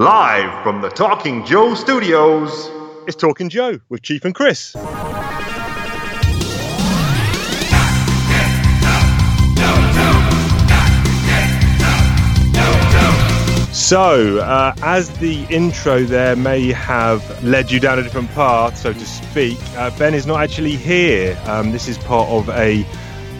Live from the Talking Joe studios, it's Talking Joe with Chief and Chris. So, uh, as the intro there may have led you down a different path, so to speak, uh, Ben is not actually here. Um, this is part of a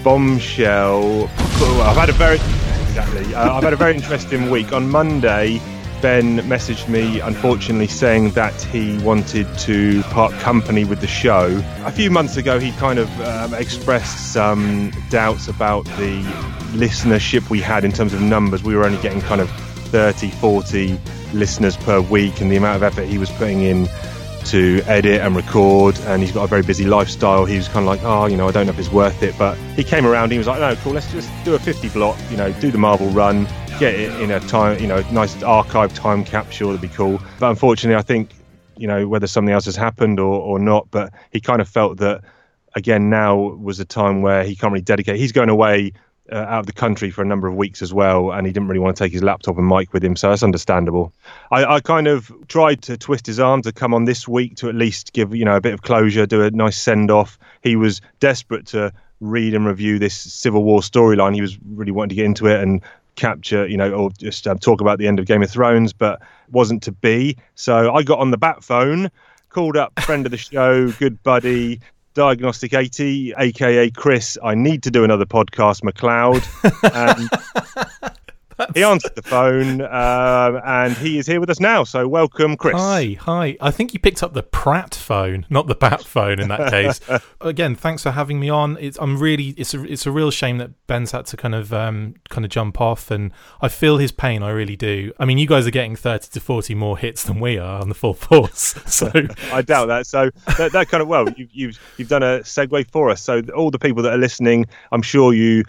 bombshell. I've had a very exactly. Uh, I've had a very interesting week. On Monday, Ben messaged me, unfortunately, saying that he wanted to part company with the show. A few months ago, he kind of um, expressed some doubts about the listenership we had in terms of numbers. We were only getting kind of 30, 40 listeners per week, and the amount of effort he was putting in to edit and record, and he's got a very busy lifestyle. He was kind of like, oh, you know, I don't know if it's worth it. But he came around, he was like, no, cool, let's just do a 50 block, you know, do the Marvel run, get it in a time, you know, nice archive time capsule. That'd be cool. But unfortunately, I think, you know, whether something else has happened or, or not, but he kind of felt that again now was a time where he can't really dedicate. He's going away uh, out of the country for a number of weeks as well, and he didn't really want to take his laptop and mic with him, so that's understandable. I, I, kind of tried to twist his arm to come on this week to at least give you know a bit of closure, do a nice send off. He was desperate to read and review this Civil War storyline. He was really wanting to get into it and capture, you know, or just um, talk about the end of Game of Thrones, but wasn't to be. So I got on the bat phone, called up friend of the show, good buddy, Diagnostic 80, aka Chris. I need to do another podcast, McLeod. And he answered the phone, uh, and he is here with us now. So welcome, Chris. Hi, hi. I think you picked up the Pratt phone, not the Bat phone. In that case, again, thanks for having me on. It's, I'm really, it's a, it's a real shame that Ben's had to kind of, um, kind of jump off, and I feel his pain. I really do. I mean, you guys are getting thirty to forty more hits than we are on the full force. So I doubt that. So that, that kind of well, you, you've you've done a segue for us. So all the people that are listening, I'm sure you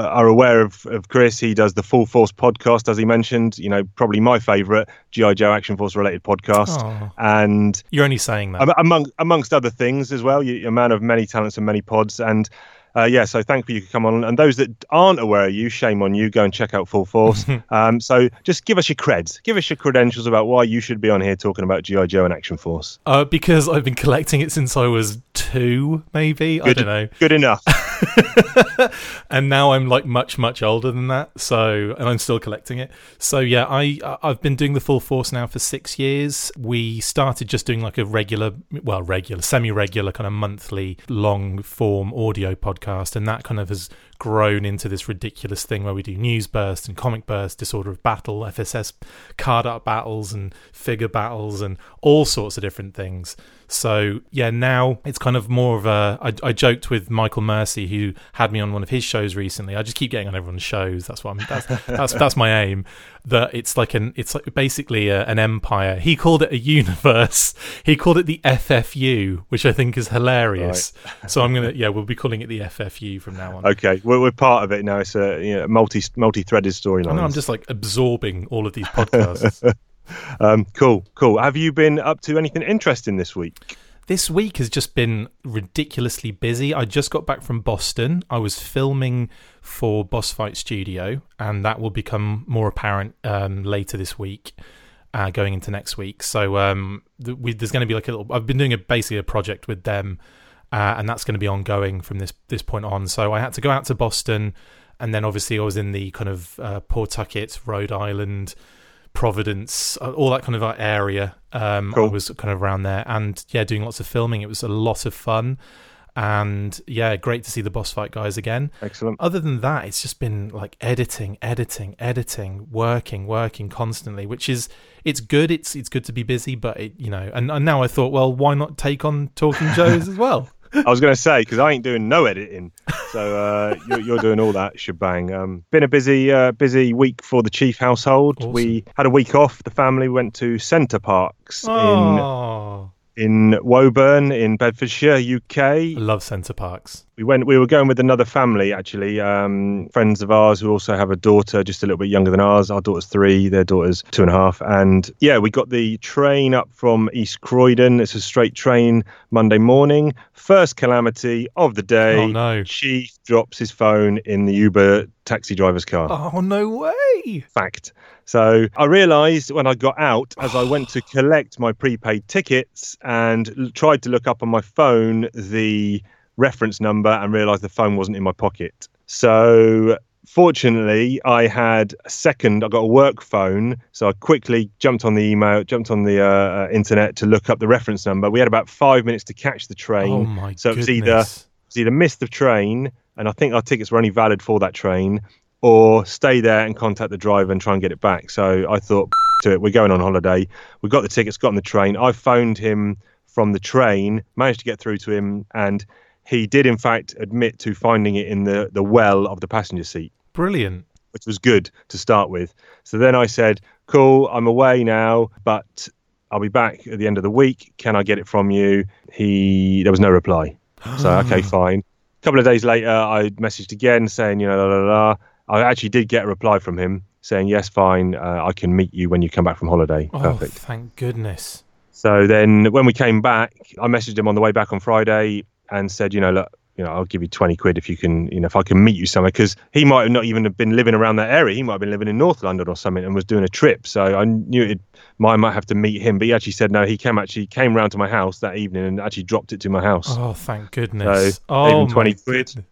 are aware of, of Chris. He does the Full Force podcast, as he mentioned. You know, probably my favourite GI Joe Action Force related podcast. Aww. And you're only saying that among amongst other things as well. You're a man of many talents and many pods. And uh, yeah, so thank you for come on. And those that aren't aware of you, shame on you. Go and check out Full Force. um, so just give us your creds, give us your credentials about why you should be on here talking about GI Joe and Action Force. Uh, because I've been collecting it since I was two, maybe. Good, I don't know. Good enough. and now I'm like much much older than that. So and I'm still collecting it. So yeah, I I've been doing the full force now for six years. We started just doing like a regular, well, regular, semi-regular kind of monthly long form audio podcast, and that kind of has grown into this ridiculous thing where we do news burst and comic burst, disorder of battle, FSS card art battles and figure battles and all sorts of different things. So yeah, now it's kind of more of a. I, I joked with Michael Mercy who had me on one of his shows recently. I just keep getting on everyone's shows. That's what I'm. That's that's, that's my aim. That it's like an. It's like basically a, an empire. He called it a universe. He called it the FFU, which I think is hilarious. Right. so I'm gonna. Yeah, we'll be calling it the FFU from now on. Okay, we're, we're part of it now. It's a you know, multi multi threaded storyline. I'm just like absorbing all of these podcasts. um, cool, cool. Have you been up to anything interesting this week? This week has just been ridiculously busy. I just got back from Boston. I was filming for Boss Fight Studio, and that will become more apparent um, later this week. Uh, going into next week, so um, th- we, there's going to be like a little. I've been doing a basically a project with them, uh, and that's going to be ongoing from this this point on. So I had to go out to Boston, and then obviously I was in the kind of uh, Pawtucket, Rhode Island Providence, uh, all that kind of area. Um, cool. I was kind of around there, and yeah, doing lots of filming. It was a lot of fun, and yeah, great to see the boss fight guys again. Excellent. Other than that, it's just been like editing, editing, editing, working, working constantly, which is it's good. It's it's good to be busy, but it, you know, and, and now I thought, well, why not take on Talking Joes as well? I was going to say because I ain't doing no editing, so uh, you're, you're, doing all that shebang. Um, been a busy, uh, busy week for the chief household. Awesome. We had a week off. The family went to Center Parcs oh. in in Woburn in Bedfordshire, UK. I love Center Parcs. We went. We were going with another family, actually, um, friends of ours who also have a daughter, just a little bit younger than ours. Our daughter's three, their daughter's two and a half, and yeah, we got the train up from East Croydon. It's a straight train Monday morning. First calamity of the day. Oh no! Chief drops his phone in the Uber taxi driver's car. Oh no way! Fact. So I realised when I got out, as I went to collect my prepaid tickets and l- tried to look up on my phone the reference number and realised the phone wasn't in my pocket. So fortunately, I had a second. I got a work phone, so I quickly jumped on the email, jumped on the uh, uh, internet to look up the reference number. We had about five minutes to catch the train. Oh my so it was either it was either miss the train, and I think our tickets were only valid for that train, or stay there and contact the driver and try and get it back. So I thought, to it, we're going on holiday. We got the tickets, got on the train. I phoned him from the train, managed to get through to him, and he did in fact admit to finding it in the the well of the passenger seat Brilliant. which was good to start with. So then I said, "Cool, I'm away now, but I'll be back at the end of the week. Can I get it from you?" He there was no reply. So okay, fine. Couple of days later, I messaged again saying, you know, la, la, la. I actually did get a reply from him saying, "Yes, fine, uh, I can meet you when you come back from holiday." Oh, Perfect. thank goodness. So then when we came back, I messaged him on the way back on Friday and said, you know, look, you know, I'll give you 20 quid if you can, you know, if I can meet you somewhere. Because he might have not even have been living around that area. He might have been living in North London or something and was doing a trip. So I knew it, I might have to meet him. But he actually said, no, he came actually came round to my house that evening and actually dropped it to my house. Oh, thank goodness. So, oh, even 20 quid. goodness.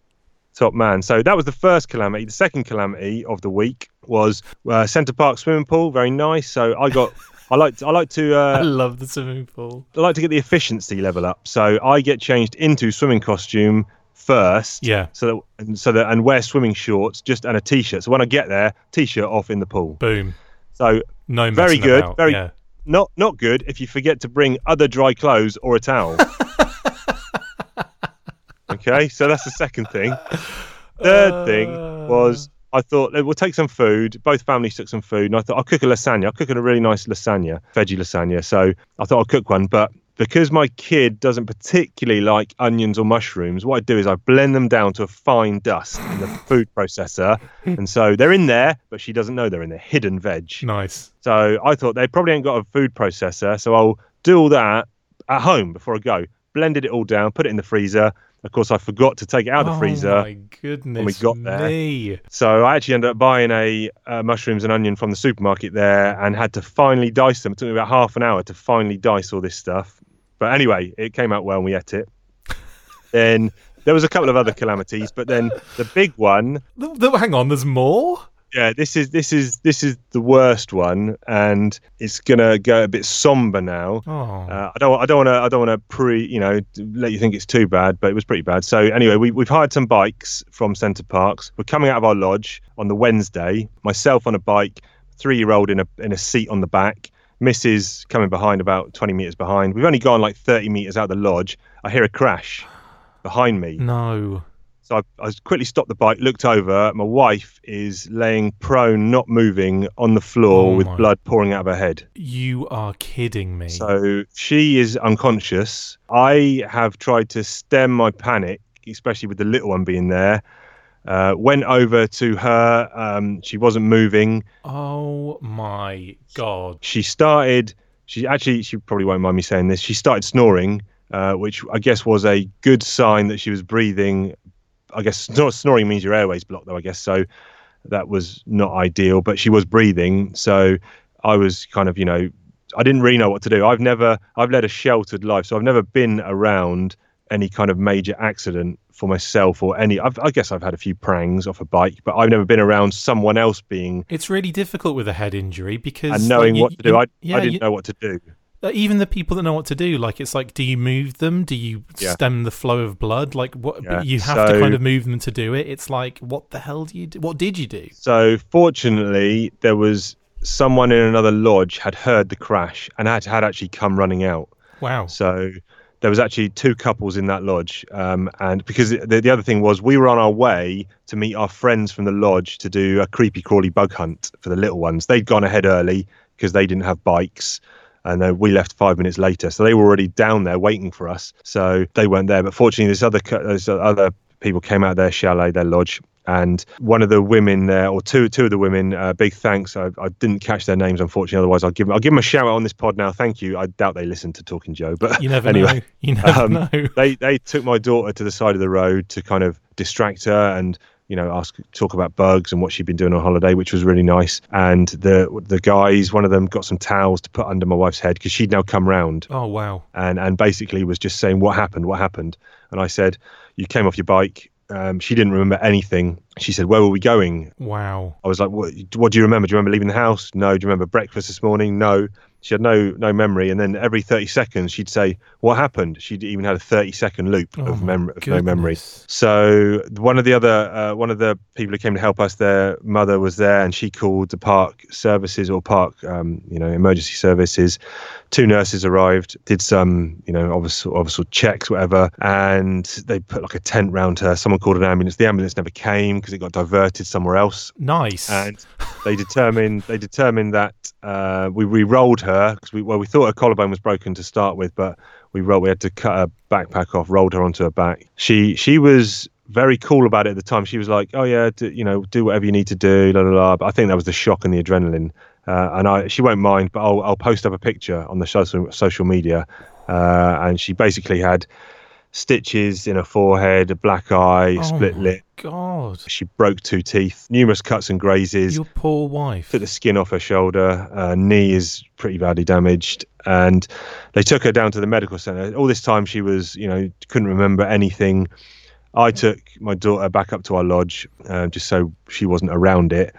Top man. So that was the first calamity. The second calamity of the week was uh, Centre Park swimming pool. Very nice. So I got. I like I like to I uh, love the swimming pool. I like to get the efficiency level up. So I get changed into swimming costume first. Yeah. So that and so that and wear swimming shorts just and a t-shirt. So when I get there, t-shirt off in the pool. Boom. So No Very good, about. very- yeah. not not good if you forget to bring other dry clothes or a towel. okay, so that's the second thing. Third thing was I thought "Eh, we'll take some food. Both families took some food, and I thought I'll cook a lasagna. I'll cook a really nice lasagna, veggie lasagna. So I thought I'll cook one, but because my kid doesn't particularly like onions or mushrooms, what I do is I blend them down to a fine dust in the food processor, and so they're in there, but she doesn't know they're in there, hidden veg. Nice. So I thought they probably ain't got a food processor, so I'll do all that at home before I go. Blended it all down, put it in the freezer. Of course, I forgot to take it out of the oh freezer. my goodness. got there. Me. So I actually ended up buying a uh, mushrooms and onion from the supermarket there, and had to finally dice them. It took me about half an hour to finally dice all this stuff. But anyway, it came out well, and we ate it. then there was a couple of other calamities, but then the big one Th- th- hang on, there's more? Yeah this is this is this is the worst one and it's gonna go a bit somber now. Oh. uh, i don't i don't want to i don't want to pre you know let you think it's too bad but it was pretty bad. So anyway we, we've hired some bikes from Center Parcs. We're coming out of our lodge on the wednesday myself on a bike three year old in a in a seat on the back. Mrs coming behind about 20 meters behind. We've only gone like 30 meters out of the lodge. I hear a crash behind me. No. So I, I quickly stopped the bike, looked over. My wife is laying prone, not moving, on the floor Oh with my- blood pouring out of her head. You are kidding me. So she is unconscious. I have tried to stem my panic, especially with the little one being there. Uh, went over to her. Um, she wasn't moving. oh my god. She started. She actually. She probably won't mind me saying this. She started snoring, uh, which I guess was a good sign that she was breathing. I guess snoring means your airways blocked, though. I guess so. That was not ideal, but she was breathing. So I was kind of, you know, I didn't really know what to do. I've never, I've led a sheltered life, so I've never been around any kind of major accident for myself or any. I've, I guess I've had a few prangs off a bike, but I've never been around someone else being It's really difficult with a head injury because and knowing like, you- what to do. you- I, yeah, I didn't you- know what to do. Uh, even the people that know what to do, like it's like, do you move them? Do you Yeah. stem the flow of blood? Like what? Yeah, You have to kind of move them to do it. It's like, what the hell do you do? What did you do? So fortunately, there was someone in another lodge had heard the crash and had had actually come running out. Wow. So there was actually two couples in that lodge, um, and because the, the other thing was we were on our way to meet our friends from the lodge to do a creepy crawly bug hunt for the little ones. They'd gone ahead early because they didn't have bikes. And then we left five minutes later, so they were already down there waiting for us. So they weren't there. But fortunately, this other this other people came out of their chalet, their lodge, and one of the women there, or two two of the women, uh, big thanks. I, I didn't catch their names, unfortunately. Otherwise, I'll give them, I'll give them a shout out on this pod now. Thank you. I doubt they listened to Talking Joe, but You never anyway, know. You never um, know. they they took my daughter to the side of the road to kind of distract her and you know, ask talk about bugs and what she'd been doing on holiday, which was really nice. And the the guys, one of them got some towels to put under my wife's head because she'd now come round Oh wow. and and basically was just saying what happened, what happened. And I said, you came off your bike. Um, she didn't remember anything. She said, where were we going? Wow. I was like, what, what do you remember? Do you remember leaving the house? No. Do you remember breakfast this morning? No. She had no no memory, and then every thirty seconds she'd say, "What happened?" She'd even had a thirty second loop Oh of, mem- of no memory. So one of the other uh, one of the people who came to help us, their mother was there, and she called the park services or park, um, you know, emergency services. Two nurses arrived, did some, you know, obvious, obvious checks, whatever, and they put like a tent round her. Someone called an ambulance. The ambulance never came because it got diverted somewhere else Nice. and they determined they determined that uh, we re-rolled her because we well we thought her collarbone was broken to start with, but we rolled we had to cut her backpack off, rolled her onto her back. She she was very cool about it at the time. She was like, "Oh yeah, do, you know, do whatever you need to do." La la la. But I think that was the shock and the adrenaline. Uh, and I she won't mind, but I'll I'll post up a picture on the social social media. Uh, and she basically had stitches in her forehead, a black eye, Oh split lip. God. She broke two teeth, numerous cuts and grazes Your poor wife. took the skin off her shoulder. Uh, knee is pretty badly damaged, and they took her down to the medical center. All this time, she was, you know, couldn't remember anything. I took my daughter back up to our lodge uh, just so she wasn't around it.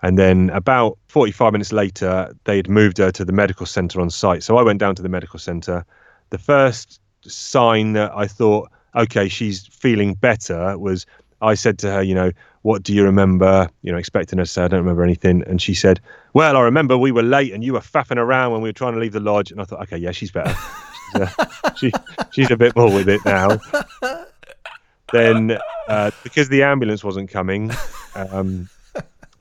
And then about 45 minutes later, they had moved her to the medical center on site. So I went down to the medical center. The first sign that I thought, okay, she's feeling better was I said to her, you know, what do you remember? You know, expecting her to say, I don't remember anything. And she said, well, I remember we were late and you were faffing around when we were trying to leave the lodge. And I thought, okay, yeah, she's better. She's, uh, she, she's a bit more with it now. Then, uh, because the ambulance wasn't coming, um,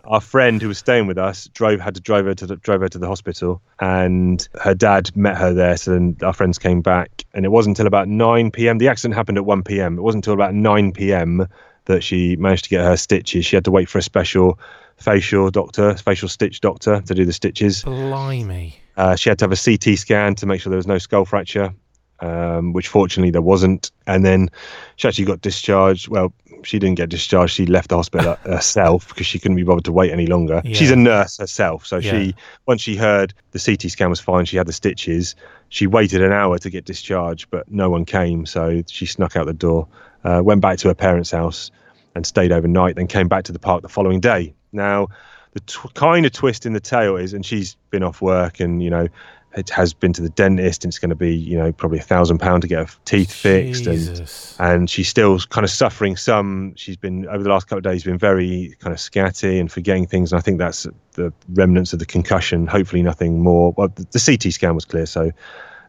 our friend who was staying with us drove had to drive her to the, drove her to the hospital, and her dad met her there. So then our friends came back, and it wasn't until about 9 p.m. The accident happened at 1 p.m. It wasn't until about 9 p.m. that she managed to get her stitches. She had to wait for a special facial doctor, facial stitch doctor, to do the stitches. Blimey. Uh, she had to have a CT scan to make sure there was no skull fracture, um, which fortunately there wasn't. And then she actually got discharged. Well, she didn't get discharged. She left the hospital herself because she couldn't be bothered to wait any longer. Yeah. She's a nurse herself, so Yeah. she once she heard the CT scan was fine, she had the stitches. She waited an hour to get discharged, but no one came, so she snuck out the door, uh, went back to her parents' house, and stayed overnight. Then came back to the park the following day. Now, the t- kind of twist in the tale is, and she's been off work, and you know, it has been to the dentist, and it's going to be, you know, probably a thousand pound to get her teeth fixed, and Jesus. and she's still kind of suffering some. She's been over the last couple of days been very kind of scatty and forgetting things, and I think that's the remnants of the concussion. Hopefully, nothing more. Well, the, the CT scan was clear, so.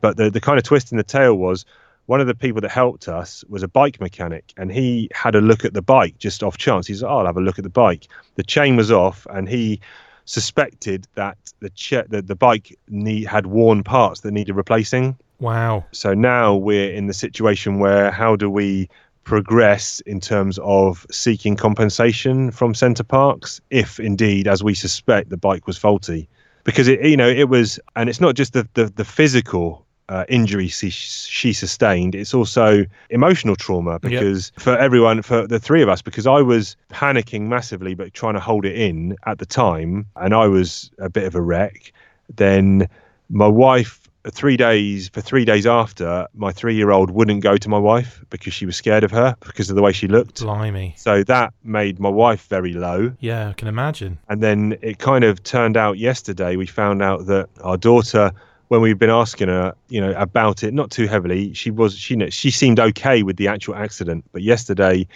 But the the kind of twist in the tale was one of the people that helped us was a bike mechanic, and he had a look at the bike just off chance. He's like, oh, I'll have a look at the bike. The chain was off, and he suspected that the che- the, the bike need, had worn parts that needed replacing. Wow. So now we're in the situation where how do we progress in terms of seeking compensation from Center Parcs if indeed, as we suspect, the bike was faulty? Because it, you know, it was, and it's not just the the, the physical. Uh, injury she, she sustained it's also emotional trauma because for everyone for the three of us because i was panicking massively but trying to hold it in at the time and i was a bit of a wreck then my wife three days for three days after my three year old wouldn't go to my wife because she was scared of her because of the way she looked Blimey. so that made my wife very low Yeah, I can imagine. and then it kind of turned out yesterday we found out that our daughter when we've been asking her you know about it not too heavily. She was she kn- she seemed okay with the actual accident but yesterday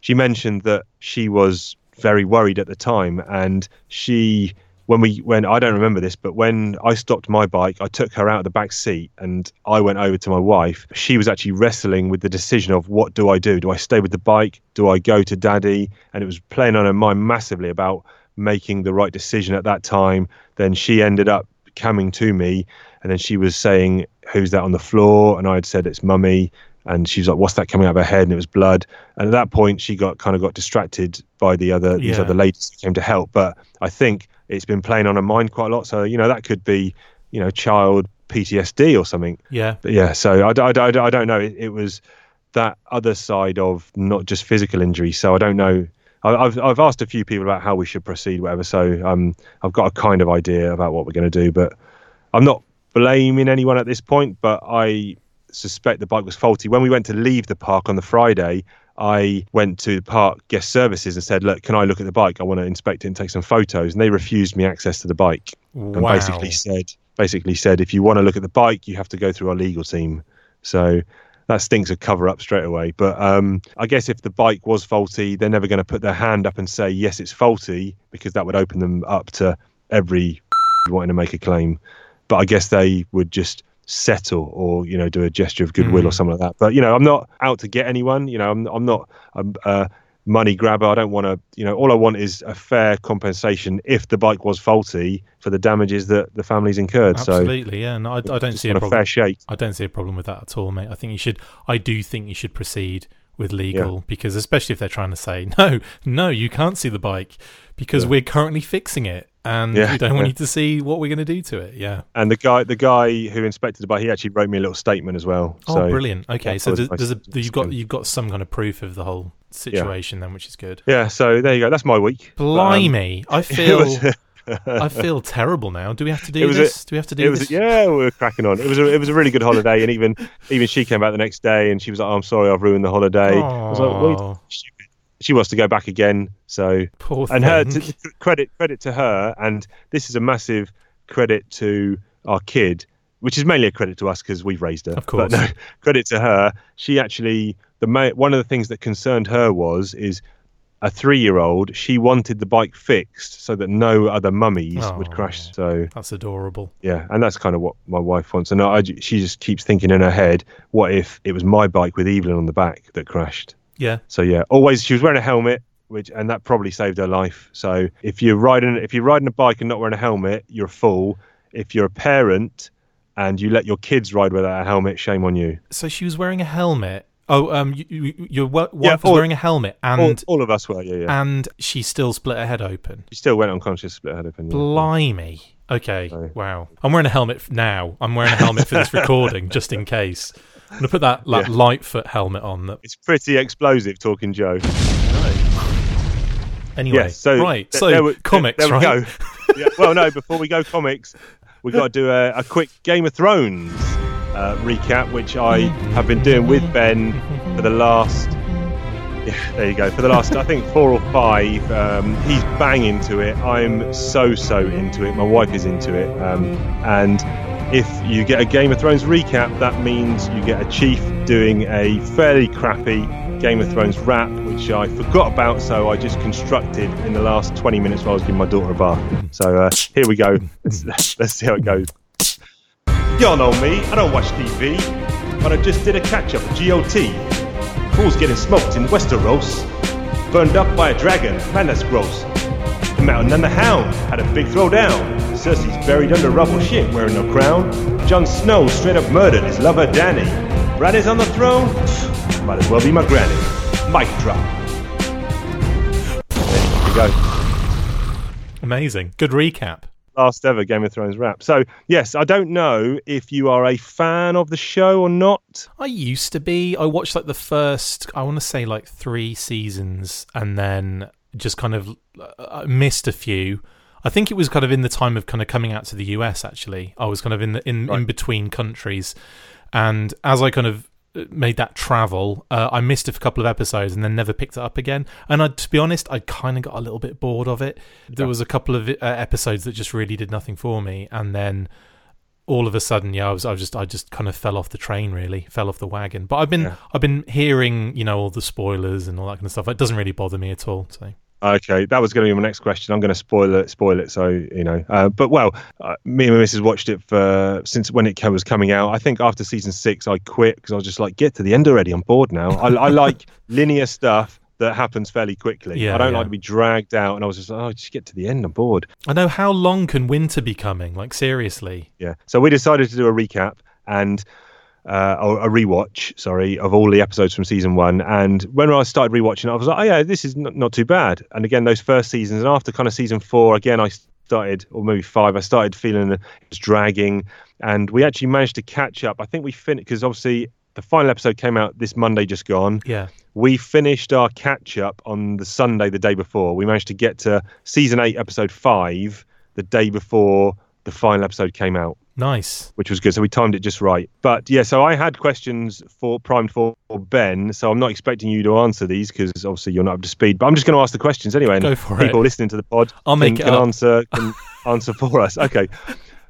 she mentioned that she was very worried at the time. And she when we when I don't remember this but when I stopped my bike I took her out of the back seat and I went over to my wife. She was actually wrestling with the decision of what do I do? Do I stay with the bike? Do I go to daddy? And it was playing on her mind massively about making the right decision at that time. Then she ended up coming to me and then she was saying who's that on the floor? And I had said it's mummy. And she was like what's that coming out of her head? And it was blood. And at that point she got kind of got distracted by the other these other ladies who came to help. But i think it's been playing on her mind quite a lot. So you know that could be you know child ptsd or something. Yeah. but yeah so i, I, I, I don't know. It, it was that other side of not just physical injury. So i don't know I- I've I've asked a few people about how we should proceed, whatever. So um, I've got a kind of idea about what we're going to do, but I'm not blaming anyone at this point. But I suspect the bike was faulty. When we went to leave the park on the Friday, I went to the park guest services and said, "Look, can I look at the bike? I want to inspect it and take some photos." And they refused me access to the bike and basically said basically said if you want to look at the bike you have to go through our legal team so that stinks a cover up straight away. But um, i guess if the bike was faulty they're never going to put their hand up and say yes it's faulty because that would open them up to every wanting to make a claim. But i guess they would just settle or you know do a gesture of goodwill or hmm. something like that. But you know i'm not out to get anyone. You know i'm, I'm not a, a money grabber i don't want to you know all i want is a fair compensation if the bike was faulty for the damages that the family's incurred so Absolutely, yeah. No, I, I don't see a on a problem. fair shake I don't see a problem with that at all, mate. I think you should. I do think you should proceed with legal because, especially if they're trying to say no, no, you can't see the bike because Yeah. we're currently fixing it and Yeah, we don't want yeah. you to see what we're going to do to it. Yeah. and the guy the guy who inspected the bike he actually wrote me a little statement as well Oh, so brilliant. Okay, yeah, so I was there's, there's a, you've got you've got some kind of proof of the whole situation then, which is good. yeah so there you go that's my week But, um, Blimey, I feel I feel terrible now. Do we have to do was a- this? do we have to do this? yeah we were cracking on it was a, it was a really good holiday and even even she came back the next day and she was like oh, i'm sorry i've ruined the holiday i was like what are you Oh, stupid? she wants to go back again so poor and her thing. to credit credit to her and this is a massive credit to our kid which is mainly a credit to us because we've raised her Of course. but no credit to her she actually the ma- one of the things that concerned her was is a three-year-old she wanted the bike fixed so that no other mummies would oh, crash so That's adorable. yeah and that's kind of what my wife wants and I, ju- she just keeps thinking in her head what if it was my bike with evelyn on the back that crashed Yeah. so yeah, always she was wearing a helmet, which and that probably saved her life. So if you're riding if you're riding a bike and not wearing a helmet, you're a fool. If you're a parent and you let your kids ride without a helmet, shame on you. So she was wearing a helmet. Oh, um, you, you, your wife Yeah, was all- wearing a helmet, all, and all of us were, yeah, yeah. and she still split her head open. she still went unconscious, split her head open. Yeah. Blimey. Okay. Sorry. Wow. I'm wearing a helmet now. I'm wearing a helmet for this recording, just in case. I'm gonna put that like, Yeah. Lightfoot helmet on. That It's pretty explosive, talking Joe. anyway. Yeah, so right. th- So there we- comics, there we right? go. yeah, well, no, before we go comics, we've got to do a, a quick Game of Thrones uh, recap, which I have been doing with Ben for the last. Yeah, there you go. For the last, I think four or five, um, he's bang into it. I'm so so into it. My wife is into it, um, and if you get a Game of Thrones recap, that means you get a chief doing a fairly crappy Game of Thrones rap, which I forgot about, so I just constructed in the last 20 minutes while I was giving my daughter a bath. So uh, here we go. Let's, let's see how it goes. Y'all know me, I don't watch TV, but I just did a catch up GOT. Fools getting smoked in Westeros, burned up by a dragon, man that's gross. The Mountain and the Hound had a big throwdown. Cersei's buried under rubble, she ain't wearing no crown. Jon Snow straight up murdered his lover Danny. Bran is on the throne, might as well be my granny. Mic drop. There you go. Amazing. Good recap. Last ever Game of Thrones wrap. So, yes, I don't know if you are a fan of the show or not. I used to be. I watched like the first, I want to say like three seasons, and then just kind of uh, missed a few. I think it was kind of in the time of kind of coming out to the US. Actually, I was kind of in the in, in between countries, and as I kind of uh, made that travel, uh, I missed a couple of episodes and then never picked it up again. And I, to be honest, I kind of got a little bit bored of it. There Yeah. was a couple of uh, episodes that just really did nothing for me, and then all of a sudden, yeah, I was, I was just, I just kind of fell off the train, really, fell off the wagon. But I've been, Yeah. I've been hearing, you know, all the spoilers and all that kind of stuff. It doesn't really bother me at all. So Okay, that was going to be my next question. I'm going to spoil it, spoil it. So you know, uh, but well, uh, me and my missus watched it for since when it was coming out. I think after season six, I quit because I was just like, get to the end already. I'm bored now. I, I like linear stuff that happens fairly quickly. Yeah, I don't yeah. like to be dragged out. And I was just like, oh, just get to the end. I'm bored. I know how long can winter be coming? Like seriously, Yeah. So we decided to do a recap and uh, or a rewatch, sorry, of all the episodes from season one. And when I started rewatching it, I was like, oh yeah, this is not, not too bad. And again, those first seasons, and after kind of season four, again, I started, or maybe five, I started feeling that it was dragging. And we actually managed to catch up. I think we finished because obviously the final episode came out this Monday, just gone. Yeah. We finished our catch up on the Sunday the day before. We managed to get to season eight, episode five, the day before the final episode came out, Nice. which was good. So we timed it just right. But yeah, so I had questions for primed for Ben. So I'm not expecting you to answer these because obviously you're not up to speed. But I'm just going to ask the questions anyway. And Go for people it. listening to the pod I'll make can, it can answer can answer for us. Okay.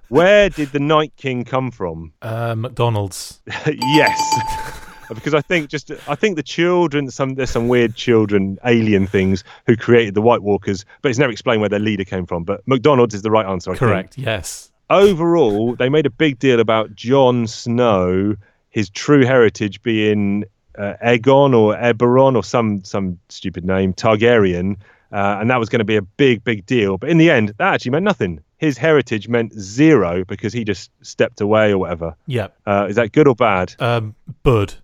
Where did the Night King come from? Uh, McDonald's. yes. because I think just I think the children some there's some weird children alien things who created the White Walkers, but it's never explained where their leader came from. But McDonald's is the right answer. I think. Correct. Yes. Overall, they made a big deal about Jon Snow, his true heritage being uh, Aegon or Eberron or some some stupid name Targaryen, uh, and that was going to be a big big deal. But in the end, that actually meant nothing. His heritage meant zero because he just stepped away or whatever. Yep. Uh, is that good or bad? Um, Bud.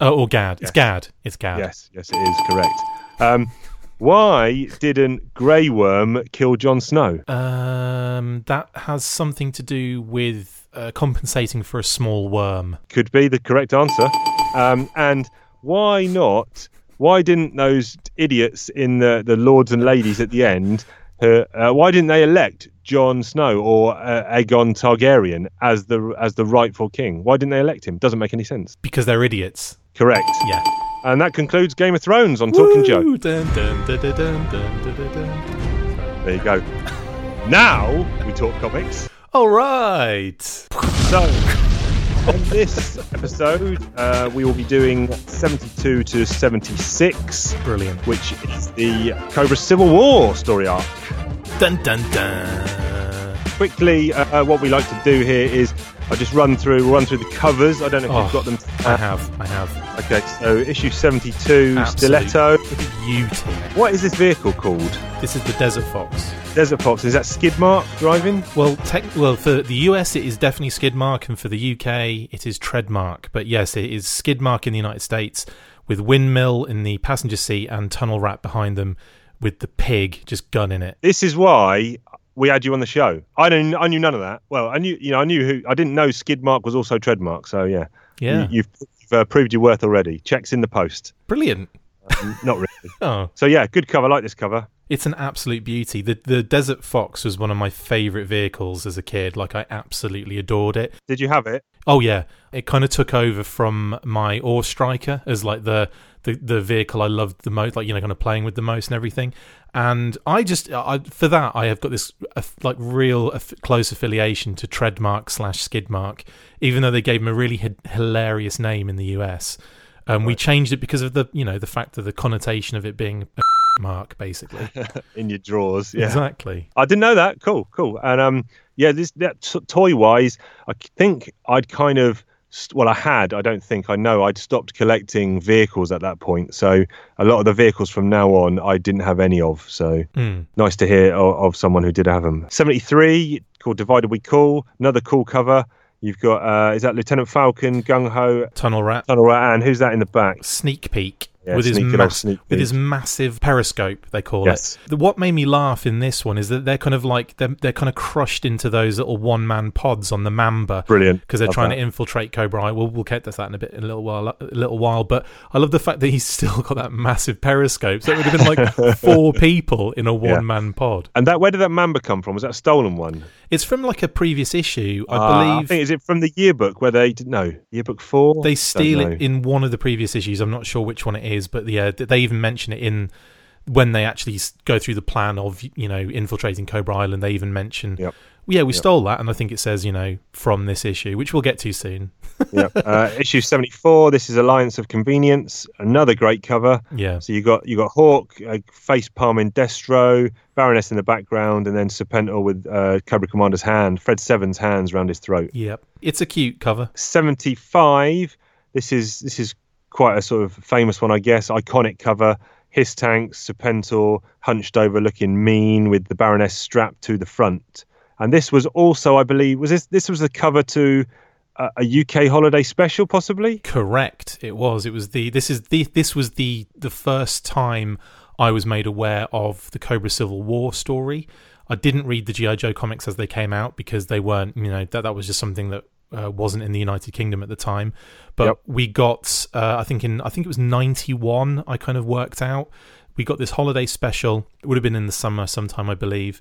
Oh, or Gad. It's Gad. It's Gad. Yes, yes, it is correct. Um, why didn't Grey Worm kill Jon Snow? Um, that has something to do with uh, compensating for a small worm. Could be the correct answer. Um, and why not? Why didn't those idiots in the, the lords and ladies at the end? Uh, uh, why didn't they elect Jon Snow or uh, Aegon Targaryen as the as the rightful king? Why didn't they elect him? Doesn't make any sense. Because they're idiots. Correct. Yeah. And that concludes Game of Thrones on Talking Joe. There you go. now we talk comics. All right. So, on this episode, uh, we will be doing 72 to 76. Brilliant. Which is the Cobra Civil War story arc. Dun dun dun. Quickly, uh, uh what we like to do here is I just run through run through the covers. I don't know if Oh, you've got them. I have. I have. Okay, so issue 72, Absolute Stiletto. Beauty. What is this vehicle called? This is the Desert Fox. Desert Fox. Is that Skidmark driving? Well, tech, well, for the US, it is definitely Skidmark, and for the UK, it is Treadmark. But yes, it is Skidmark in the United States, with windmill in the passenger seat and tunnel rat behind them, with the pig just gunning it. This is why we had you on the show. I didn't. I knew none of that. Well, I knew. You know, I knew who. I didn't know Skidmark was also Treadmark. So yeah, Yeah, you, you've, you've uh, proved your worth already. Checks in the post. brilliant. Um, not really. Oh, So yeah, good cover. I like this cover. It's an absolute beauty. The the Desert Fox was one of my favorite vehicles as a kid. Like I absolutely adored it. Did you have it? Oh yeah, it kind of took over from my Ore Striker as like the, the the vehicle I loved the most, like you know, kind of playing with the most and everything. And I just I, for that I have got this uh, like real aff- close affiliation to Treadmark slash Skidmark, even though they gave him a really hi- hilarious name in the US. Um, We changed it because of the you know the fact of the connotation of it being a mark basically. In your drawers. Yeah. Exactly. I didn't know that. Cool, cool. And um, yeah, this that t- toy wise, I think I'd kind of st- well, I had. I don't think I know. I'd stopped collecting vehicles at that point. So a lot of the vehicles from now on, I didn't have any of. So Mm. nice to hear of, of someone who did have them. Seventy three called Divided We Cool. Another cool cover. You've got uh, is that Lieutenant Falcon, Gung Ho, Tunnel rat. Tunnel Rat, and who's that in the back? sneak peek Yeah, with his sneak- good old mass- sneak with his massive periscope they call Yes. it. The, what made me laugh in this one is that they're kind of like they're, they're kind of crushed into those little one man pods on the Mamba Brilliant. because they're Love trying that. to infiltrate Cobra. Eye. We'll we'll get to that in a bit in a little while a little while. But I love the fact that he's still got that massive periscope. So it would have been like four people in a one man pod. And that where did that Mamba come from? Was that a stolen one? It's from like a previous issue, I ah, I believe. think is it from the yearbook where they no yearbook four? they steal it in one of the previous issues. I'm not sure which one it is, but yeah, they even mention it in when they actually go through the plan of you know infiltrating Cobra Island. They even mention, Yep. yeah, we Yep. stole that, and I think it says you know from this issue, which we'll get to soon. Yep. Uh, issue seventy four. This is Alliance of Convenience. Another great cover. Yeah, So you got you got Hawk, uh, face palming Destro, Baroness in the background, and then Serpentor with uh, Cobra Commander's hand, Fred Seven's hands around his throat. yep, it's a cute cover. Seventy five. This is this is quite a sort of famous one, I guess. Iconic cover. His tanks, Serpentor, hunched over, looking mean, with the Baroness strapped to the front. And this was also, I believe, was this this was the cover to a, a UK holiday special, possibly. Correct. It was. It was the. This is the. This was the the first time I was made aware of the Cobra Civil War story. I didn't read the GI Joe comics as they came out because they weren't. You know that that was just something that uh, wasn't in the United Kingdom at the time. But Yep. we got, uh, I think in I think it was ninety one. I kind of worked out. We got this holiday special. It would have been in the summer sometime, I believe.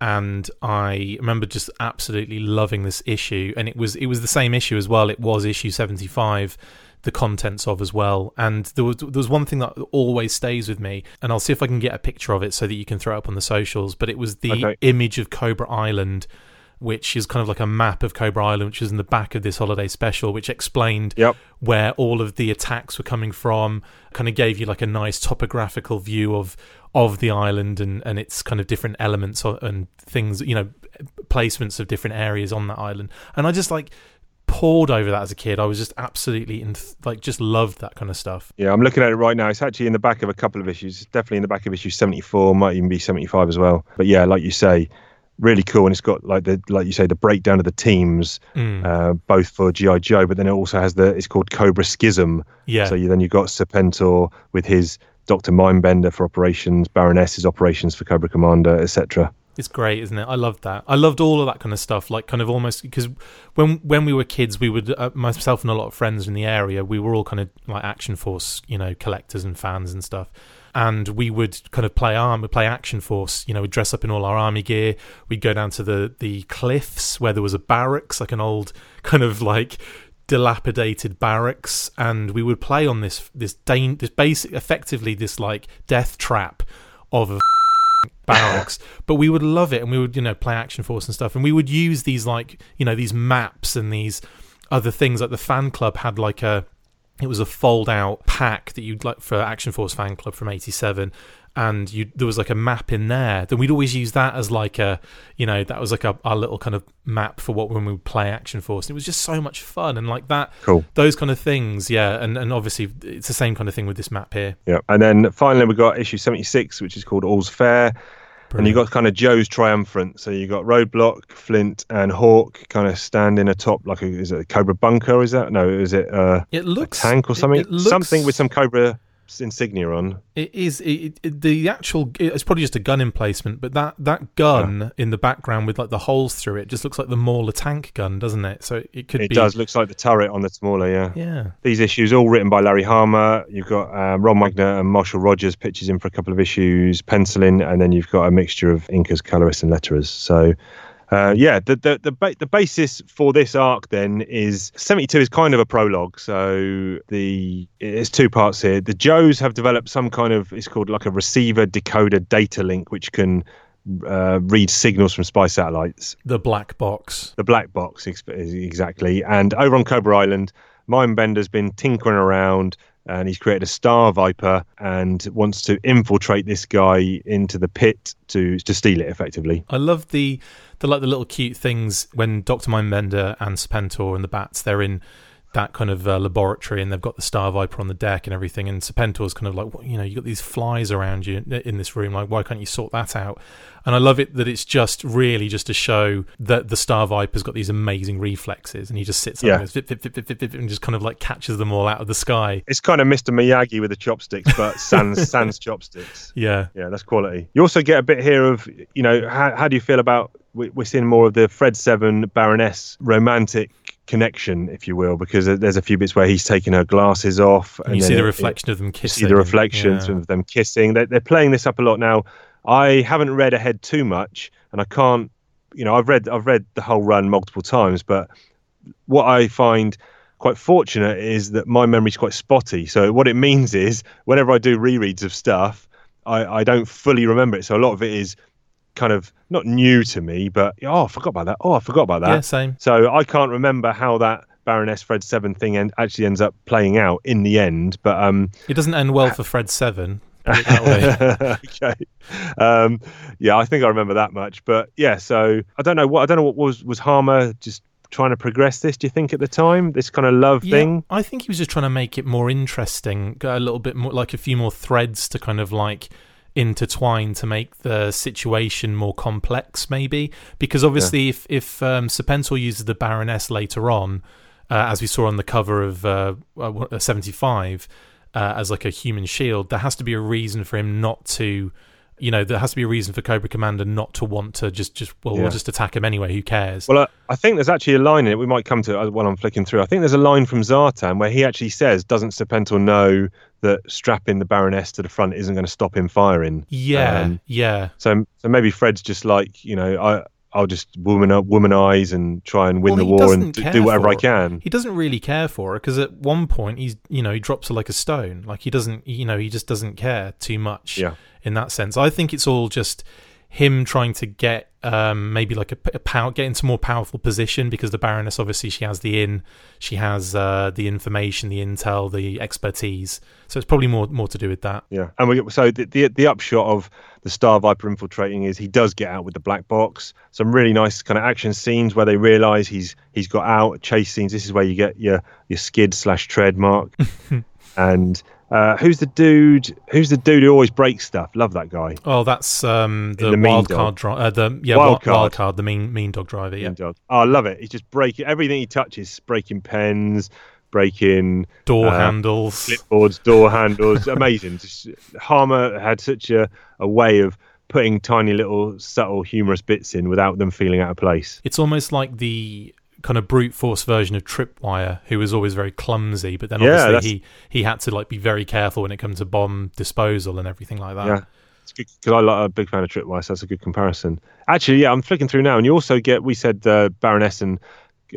And I remember just absolutely loving this issue, and it was it was the same issue as well. It was issue seventy five, the contents of as well. And there was there was one thing that always stays with me, and I'll see if I can get a picture of it so that you can throw it up on the socials. But it was the Okay. image of Cobra Island, which is kind of like a map of Cobra Island, which is in the back of this holiday special, which explained Yep. where all of the attacks were coming from. Kind of gave you like a nice topographical view of of the island and and its kind of different elements and things, you know, placements of different areas on that island. And I just like poured over that as a kid. I was just absolutely in, like just loved that kind of stuff. Yeah, I'm looking at it right now. It's actually in the back of a couple of issues. It's definitely in the back of issue 74, might even be 75 as well. But yeah, like you say, really cool. And it's got like the like you say the breakdown of the teams, Mm. uh, both for GI Joe, but then it also has the it's called Cobra Schism. Yeah. So you, then you've got Serpentor with his Doctor Mindbender for operations, Baroness's operations for Cobra Commander, etc. It's great, isn't it? I loved that. I loved all of that kind of stuff. Like, kind of almost because when when we were kids, we would uh, myself and a lot of friends in the area, we were all kind of like Action Force, you know, collectors and fans and stuff. And we would kind of play arm, play Action Force. You know, we'd dress up in all our army gear. We'd go down to the the cliffs where there was a barracks, like an old kind of like dilapidated barracks, and we would play on this this dan- this basic, effectively this like death trap of a barracks but we would love it and we would you know play action force and stuff and we would use these like you know these maps and these other things like the fan club had like a it was a fold out pack that you'd like for action force fan club from 87 and you there was like a map in there then we'd always use that as like a you know that was like a, our little kind of map for what when we would play action force and it was just so much fun and like that Cool. those kind of things yeah and and obviously it's the same kind of thing with this map here Yeah. And then finally we got issue 76, which is called All's Fair. And you got kind of Joe's triumphant. So you got Roadblock, Flint, and Hawk kind of standing atop like a, is it a Cobra bunker? Is that no? Is it uh, it a looks tank or something? it looks- Something with some Cobra insignia on. It is it, it, the actual. It's probably just a gun emplacement, but that that gun in the background with like the holes through it just looks like the Mauler tank gun, doesn't it? So it could It be. does looks like the turret on the smaller. Yeah. Yeah, These issues all written by Larry Hama. You've got uh, Ron Wagner and Marshall Rogers pictures in for a couple of issues, penciling, and then you've got a mixture of inkers, colorists, and letterers. So. Uh, yeah, the the the, ba- the basis for this arc then is 72 is kind of a prologue. So the it's two parts here. The Joes have developed some kind of it's called like a receiver decoder data link which can uh, read signals from spy satellites the black box. the black box ex- exactly and over on cobra island mindbender's been tinkering around and he's created a star viper and wants to infiltrate this guy into the pit to to steal it effectively. I love the the like the little cute things when Doctor Mindbender and Serpentor and the bats they're in that kind of uh, laboratory and they've got the Star Viper on the deck and everything and Serpentor's kind of like "What- you know you got these flies around you in this room like why can't you sort that out? And I love it that it's just really just to show that the Star Viper's got these amazing reflexes and he just sits Yeah. there and, and just kind of like catches them all out of the sky. It's kind of mr miyagi with the chopsticks but sans sans chopsticks. Yeah. Yeah that's quality. You also get a bit here of you know how, how do you feel about we're seeing more of the fred seven baroness romantic connection if you will because there's a few bits where he's taking her glasses off and you see the it- it- reflection of them kissing see the reflections yeah. of them kissing. They're, they're playing this up a lot now. I haven't read ahead too much, and I can't. You know, I've read I've read the whole run multiple times, but what I find quite fortunate is that my memory's quite spotty. So what it means is whenever I do rereads of stuff, I, I don't fully remember it. So a lot of it is kind of not new to me, but oh, I forgot about that. Oh, I forgot about that. yeah same So I can't remember how that Baroness Fred Seven thing end, actually ends up playing out in the end. But um, it doesn't end well for Fred Seven put it that way. okay, um, yeah, I think I remember that much. But yeah, so I don't know what I don't know what was was Hama just trying to progress this. Do you think at the time this kind of love thing? I think he was just trying to make it more interesting, a little bit more like a few more threads to kind of like intertwine to make the situation more complex, maybe. Because obviously, if if um, Serpentor uses the Baroness later on, uh, as we saw on the cover of uh, uh, seventy five, uh, as like a human shield, there has to be a reason for him not to. You know, there has to be a reason for Cobra Commander not to want to just, just well, Yeah. we'll just attack him anyway. Who cares? Well, I, I think there's actually a line in it. We might come to it while I'm flicking through. I think there's a line from Zartan where he actually says, "Doesn't Serpentor know that strapping the Baroness to the front isn't going to stop him firing?" yeah, um, yeah. So, so maybe Fred's just like, you know, I, I'll just woman up, womanize and try and win Well, the war and do whatever I can. He doesn't really care for her because at one point he's, you know, he drops her like a stone. Like he doesn't, you know, he just doesn't care too much. Yeah. In that sense, I think it's all just him trying to get um, maybe like a, a power, get into more powerful position because the Baroness obviously she has the in, she has uh, the information, the intel, the expertise. So it's probably more more to do with that. Yeah, and we so the, the the upshot of the Star Viper infiltrating is he does get out with the black box. Some really nice kind of action scenes where they realise he's he's got out. Chase scenes. This is where you get your your skid slash tread mark. and uh, who's the dude? Who's the dude who always breaks stuff? Love that guy. Oh, that's um, the, the wild card driver. Uh, the yeah, Wild wild, card. wild card, the mean mean dog driver. Yeah, Dog. Oh, I love it. He's just breaking everything he touches, breaking pens, breaking door Uh, handles. clipboards, door handles. Amazing. Just Hama had such a, a way of putting tiny little subtle humorous bits in without them feeling out of place. It's almost like the kind of brute force version of Tripwire, who was always very clumsy, but then Yeah, obviously that's- he he had to like be very careful when it comes to bomb disposal and everything like that. Yeah. It's good because I like a big fan of Tripwire, so that's a good comparison. Actually, yeah, I'm flicking through now, and you also get we said uh, Baroness and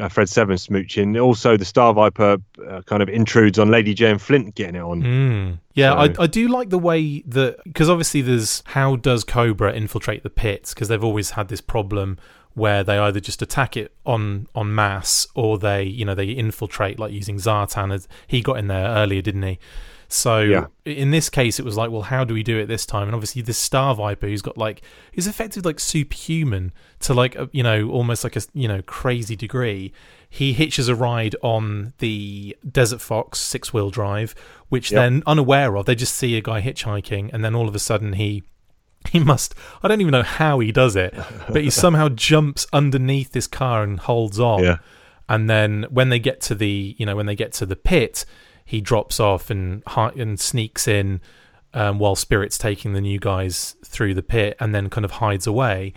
uh, Fred Seven smooching. Also, the Star Viper uh, kind of intrudes on Lady Jane Flint getting it on. Mm. Yeah, So- I, I do like the way that because obviously there's how does Cobra infiltrate the pits because they've always had this problem where they either just attack it on on mass or they you know they infiltrate like using Zartan as he got in there earlier didn't he so Yeah. in this case it was like well how do we do it this time and obviously this Star Viper who's got like who's effectively like superhuman to like a, you know almost like a you know crazy degree he hitches a ride on the Desert Fox six wheel drive, which Yep. they're unaware of. They just see a guy hitchhiking, and then all of a sudden he he must I don't even know how he does it, but he somehow jumps underneath this car and holds on. Yeah. And then when they get to the you know when they get to the pit, he drops off and and sneaks in um, while Spirit's taking the new guys through the pit, and then kind of hides away.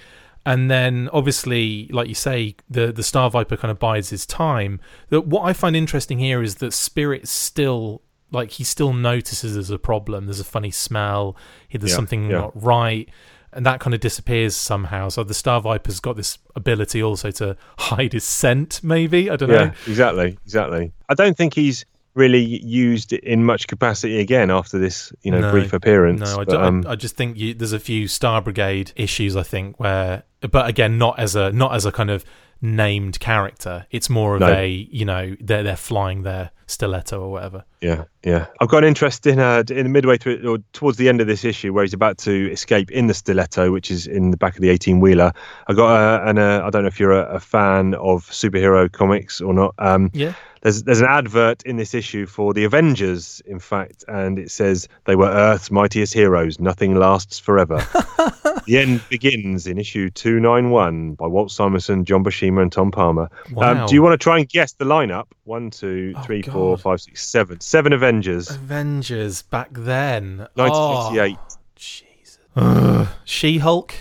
And then, obviously, like you say, the the Star Viper kind of bides his time. That what I find interesting here is that Spirit still like he still notices there's a problem. There's a funny smell. He, there's Yeah, something yeah. not right, and that kind of disappears somehow. So the Star Viper's got this ability also to hide his scent. Maybe I don't Yeah, know. exactly, exactly. I don't think he's really used in much capacity again after this, you know, No, brief appearance. No, I, but, ju- I- um, I just think you, there's a few Star Brigade issues. I think where, but again, not as a not as a kind of named character. It's more of No. a you know they're they're flying their stiletto or whatever. Yeah, yeah. I've got an interest in uh, in the midway through or towards the end of this issue where he's about to escape in the stiletto, which is in the back of the eighteen wheeler. I got uh, an uh, I don't know if you're a, a fan of superhero comics or not. Um, Yeah. there's there's an advert in this issue for the Avengers, in fact, and it says they were Earth's mightiest heroes. Nothing lasts forever. the end begins in issue two nine one by Walt Simonson, John Buscema, and Tom Palmer. Wow. Um, do you want to try and guess the lineup? One, two, Oh, three, four, God. five, six, seven. Seven Avengers. Avengers back then. 1958. Oh, Jesus. She Hulk.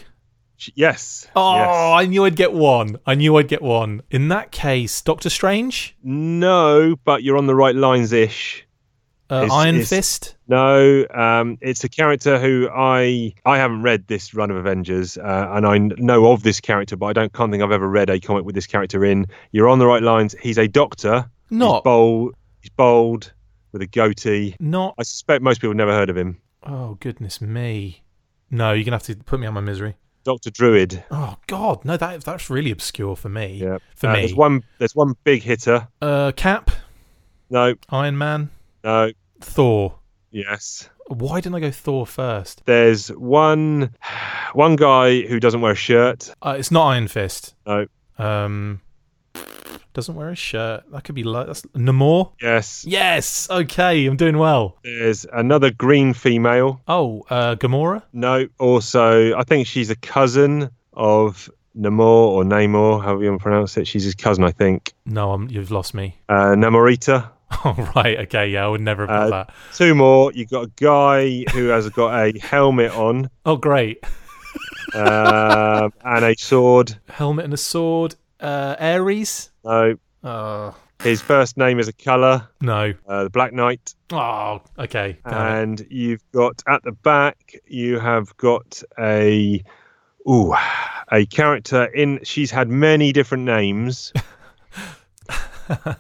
Yes. Oh, yes. I knew I'd get one. I knew I'd get one. In that case, Doctor Strange, No, but you're on the right lines ish. uh, It's- Iron it's- Fist. No, um, it's a character who I I haven't read this run of Avengers, uh, and I know of this character, but I don't can't think I've ever read a comic with this character in. You're on the right lines. He's a doctor. He's Not, bold. He's bold with a goatee. not. I suspect most people never heard of him. Oh goodness me. No, you're gonna have to put me on my misery. Doctor Druid. Oh God, no, that that's really obscure for me. Yeah. For Uh, me, there's one. There's one big hitter. uh, Cap, No. Iron Man, No. Thor. Yes. Why didn't I go Thor first? There's one. One guy who doesn't wear a shirt. Uh, it's not Iron Fist. No. Um, doesn't wear a shirt. That could be like that's Namor. Yes. Yes. Okay, I'm doing well. There's another green female. Oh, uh, Gamora. No. Also, I think she's a cousin of Namor or Namor, however you want to pronounce it. She's his cousin, I think. No, I'm, you've lost me. Uh, Namorita. Oh right, okay, yeah, I would never have Uh, that. Two more. You've got a guy who has got a helmet on Oh great, um, and a sword. helmet and a sword. Uh, Ares. No, Oh his first name is a colour, no. uh, the Black Knight. Oh okay. damn it. and you've got at the back you have got a ooh a character in she's had many different names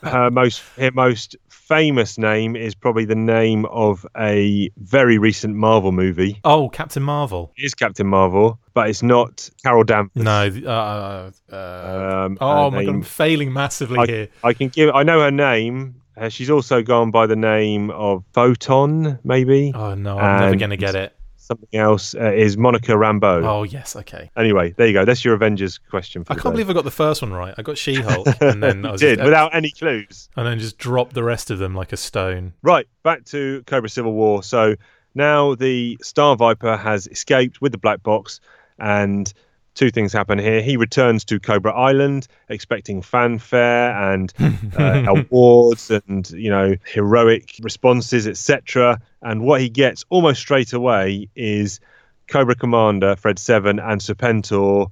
her most her most famous name is probably the name of a very recent marvel movie Oh, Captain Marvel. it is captain marvel but it's not carol danvers No. Uh, uh, um, oh my god, I'm failing massively I, here. I can give i know her name uh, she's also gone by the name of photon maybe Oh no, I'm never gonna get it. Something else uh, is monica rambeau Oh yes, okay. Anyway, there you go. That's your Avengers question for I can't day. believe I got the first one right. I got She-Hulk, and then I was did just- without any clues. and then just dropped the rest of them like a stone. Right, back to Cobra Civil War. So now the Star Viper has escaped with the black box, and two things happen here. He returns to Cobra Island, expecting fanfare and uh, awards and you know heroic responses, etc. And what he gets almost straight away is Cobra Commander Fred Seven and Serpentor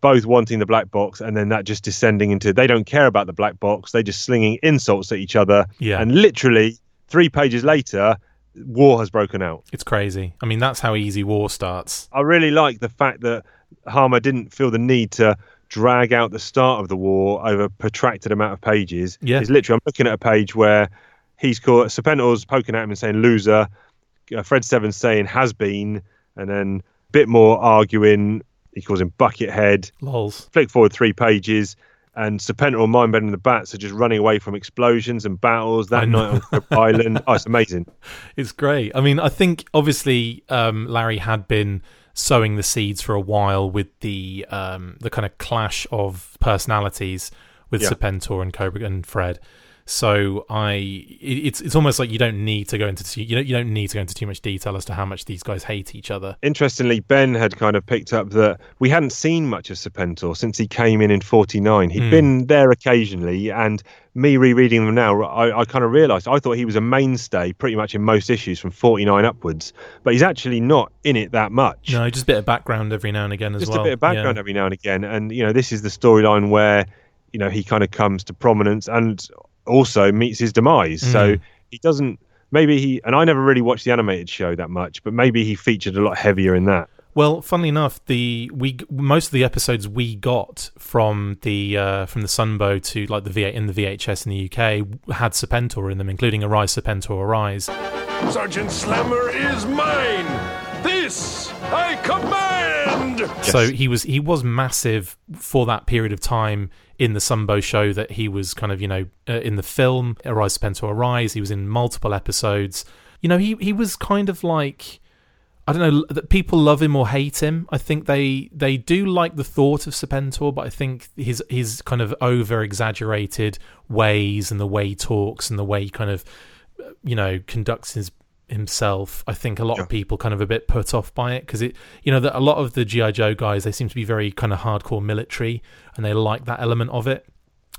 both wanting the black box, and then that just descending into they don't care about the black box. They just slinging insults at each other, Yeah, and literally three pages later, war has broken out. it's crazy. I mean, that's how easy war starts. I really like the fact that Hama didn't feel the need to drag out the start of the war over a protracted amount of pages. Yeah. It's literally, I'm looking at a page where he's called, Serpentor's poking at him and saying loser, uh, Fred Seven saying has been, and then a bit more arguing. He calls him Buckethead. Lols. Flick forward three pages. And Serpentor and Mindbender and the Bats are just running away from explosions and battles that night on the Island. Oh, it's amazing. It's great. I mean, I think obviously um, Larry had been sowing the seeds for a while with the um, the kind of clash of personalities with Yeah. Serpentor and Cobra and Fred. So I, it's it's almost like you don't need to go into too, you don't you don't need to go into too much detail as to how much these guys hate each other. Interestingly, Ben had kind of picked up that we hadn't seen much of Serpentor since he came in in 49. He'd Hmm. been there occasionally, and me rereading them now, I, I kind of realised I thought he was a mainstay pretty much in most issues from 49 upwards, but he's actually not in it that much. No, just a bit of background every now and again as Just well. Just a bit of background Yeah. every now and again, and you know this is the storyline where you know he kind of comes to prominence and also meets his demise. So Mm. he doesn't. Maybe he and I never really watched the animated show that much, but maybe he featured a lot heavier in that. Well, funnily enough, the we most of the episodes we got from the uh, from the Sunbow to like the V in the VHS in the UK had Serpentor in them, including Arise Serpentor Arise. Sergeant Slammer is mine. This I command. So he was he was massive for that period of time in the Sunbow show that he was kind of you know uh, in the film Arise Serpentor Arise. He was in multiple episodes. You know he he was kind of like. I don't know that people love him or hate him. I think they they do like the thought of Serpentor, but I think his his kind of over exaggerated ways and the way he talks and the way he kind of uh, you know conducts his himself. I think a lot Yeah. of people kind of a bit put off by it because it you know that a lot of the GI Joe guys they seem to be very kind of hardcore military and they like that element of it.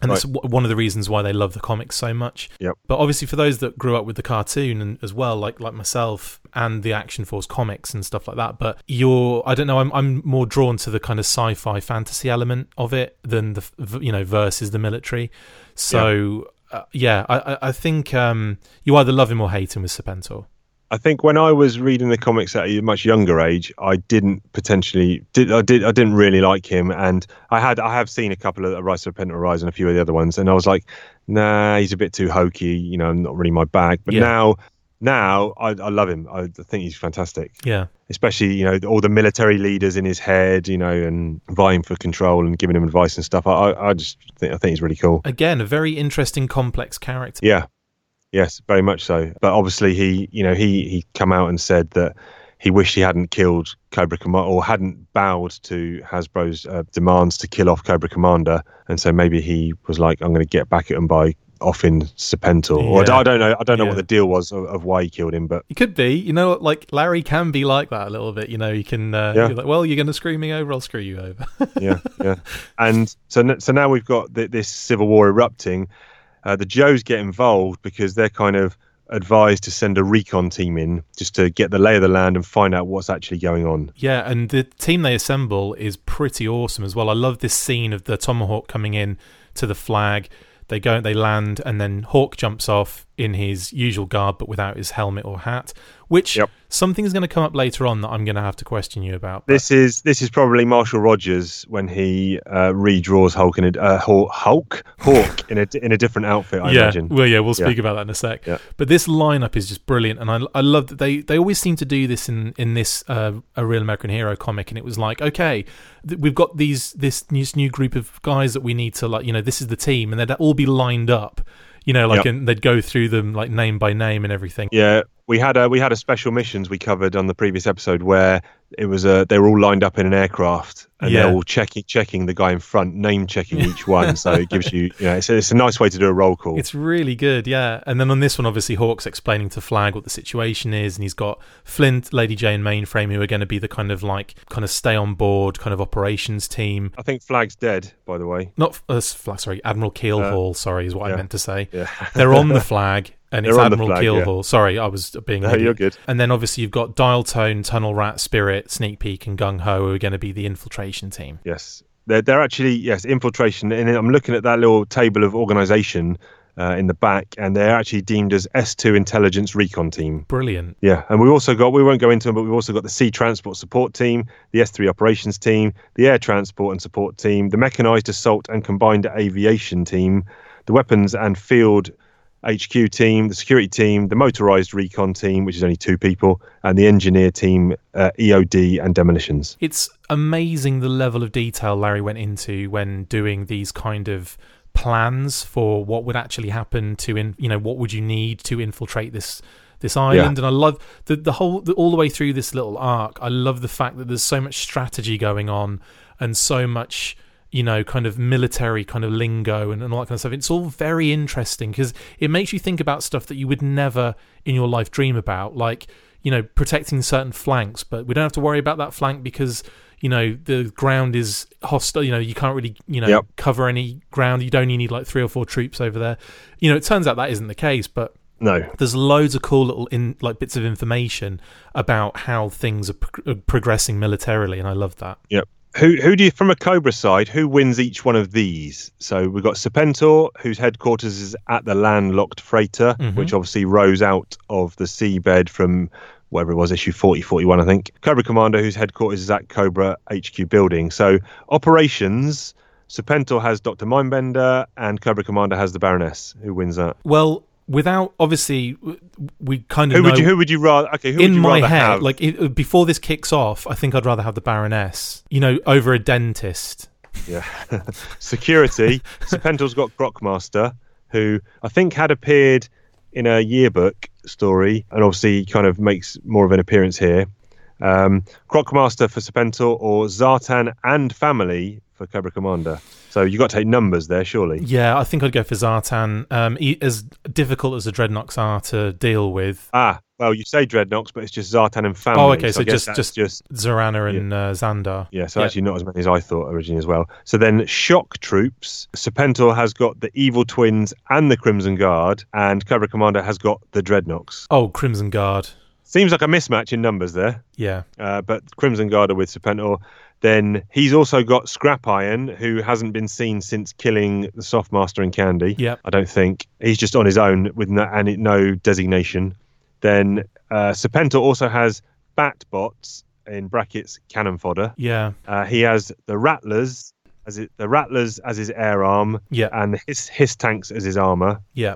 And that's w- one of the reasons why they love the comics so much. Yep. But obviously, for those that grew up with the cartoon and as well, like like myself and the Action Force comics and stuff like that, but you're I don't know, I'm I'm more drawn to the kind of sci-fi fantasy element of it than the you know versus the military. So uh, yeah, I I- I think um, you either love him or hate him with Serpentor. I think when I was reading the comics at a much younger age, I didn't potentially did I did I didn't really like him, and I had I have seen a couple of Rise of Serpentor Rise and a few of the other ones, and I was like, nah, he's a bit too hokey, you know, not really my bag. But Yeah. now, now I, I love him. I think he's fantastic, Yeah. especially you know all the military leaders in his head, you know, and vying for control and giving him advice and stuff. I I, I just think I think he's really cool. Again, a very interesting, complex character. Yeah. Yes, very much so. But obviously, he, you know, he he come out and said that he wished he hadn't killed Cobra Commander or hadn't bowed to Hasbro's uh, demands to kill off Cobra Commander, and so maybe he was like, "I'm going to get back at him by offing Serpentor." Or I Yeah. don't know. I don't know Yeah. what the deal was of, of why he killed him, but It could be, you know, like Larry can be like that a little bit. You know, you can, uh, Yeah. like, well, you're going to screw me over, I'll screw you over. yeah, yeah. And so so now we've got th- this civil war erupting, uh, the Joes get involved because they're kind of advised to send a recon team in just to get the lay of the land and find out what's actually going on. Yeah, and the team they assemble is pretty awesome as well. I love this scene of the Tomahawk coming in to the flag. They go, they land, and then Hawk jumps off in his usual garb, but without his helmet or hat. Which Yep. something is going to come up later on that I'm going to have to question you about. but- This is this is probably Marshall Rogers when he uh, redraws Hulk in a uh, Hulk Hawk in a in a different outfit. I yeah, imagine. well, yeah, we'll Yeah. speak about that in a sec. Yeah. But this lineup is just brilliant, and I, I love that they, they always seem to do this in in this uh, a real American hero comic, and it was like, okay, th- we've got these this new, this new group of guys that we need to like, you know, this is the team, and they'd all be lined up, you know, like, Yep. and they'd go through them like name by name and everything. Yeah, we had a we had a special missions we covered on the previous episode where it was a they were all lined up in an aircraft and Yeah. they're all checking checking the guy in front, name checking each one. So it gives you you know it's a, it's a nice way to do a roll call. It's really good, yeah. And then on this one, obviously, Hawk's explaining to Flag what the situation is, and he's got Flint, Lady J, and Mainframe who are going to be the kind of like kind of stay on board kind of operations team. I think Flag's dead, by the way. Not uh, Flag, sorry, Admiral Keelhaul. sorry, is what I meant to say. Yeah. They're on the flag, and it's Admiral flag, yeah. Keelhaul. Sorry, I was being. No, you're good. And then obviously you've got Dial Tone, Tunnel Rat, Spirit, Sneak Peek, and Gung Ho who are going to be the infiltration team. Yes, they're they're actually yes infiltration, and I'm looking at that little table of organisation uh, in the back, and they're actually deemed as S2 Intelligence Recon Team. Brilliant. Yeah, and we've also got we won't go into them, but we've also got the Sea Transport Support Team, the S3 Operations Team, the Air Transport and Support Team, the Mechanised Assault and Combined Aviation Team, the Weapons and Field HQ Team, the Security Team, the Motorised Recon Team, which is only two people, and the Engineer Team, uh, EOD and Demolitions. It's amazing the level of detail Larry went into when doing these kind of plans for what would actually happen to in you know what would you need to infiltrate this this island and I love the the whole the, all the way through this little arc I love the fact that there's so much strategy going on and so much you know kind of military kind of lingo and, and all that kind of stuff. It's all very interesting because it makes you think about stuff that you would never in your life dream about like you know protecting certain flanks but we don't have to worry about that flank because you know the ground is hostile you know you can't really you know Yep. cover any ground. You'd only need like three or four troops over there. You know it turns out that isn't the case but No, there's loads of cool little in like bits of information about how things are, pro- are progressing militarily and i love that. Yep. Who who do you from a Cobra side? Who wins each one of these? So we've got Serpentor, whose headquarters is at the landlocked freighter, Mhm. which obviously rose out of the seabed from wherever it was, issue 40, 41, I think. Cobra Commander, whose headquarters is at Cobra HQ building. So operations, Serpentor has Dr. Mindbender, and Cobra Commander has the Baroness. Who wins that? well without obviously we kind of Who know would you who would you rather? Okay, who would in you my rather head have? like it, before this kicks off i think i'd rather have the baroness you know over a dentist Yeah. Security. Serpentor's got Crocmaster, who I think had appeared in a yearbook story, and obviously kind of makes more of an appearance here. Um, Crocmaster for Serpentor, or Zartan and family for Cobra Commander. So you got to take numbers there, surely. Yeah, I think I'd go for Zartan. Um, e- as difficult as the Dreadnoks are to deal with, Ah, well, you say Dreadnoks, but it's just Zartan and family. Oh, okay, so guess just- just- just Zarana and uh, Zandar. Yeah, so Yeah. actually not as many as I thought originally as well. So then shock troops, Serpentor has got the Evil Twins and the Crimson Guard, and Cobra Commander has got the Dreadnoks. Oh, Crimson Guard. Seems like a mismatch in numbers there, Yeah, uh, but Crimson Guard are with Serpentor. Then he's also got Scrap Iron, who hasn't been seen since killing the Softmaster and Candy. Yep. I don't think he's just on his own with no, and no designation. Then uh, Serpentor also has Batbots in brackets cannon fodder. yeah, Uh, he has the Rattlers as it, the Rattlers as his air arm, yeah, and his his tanks as his armor. yeah.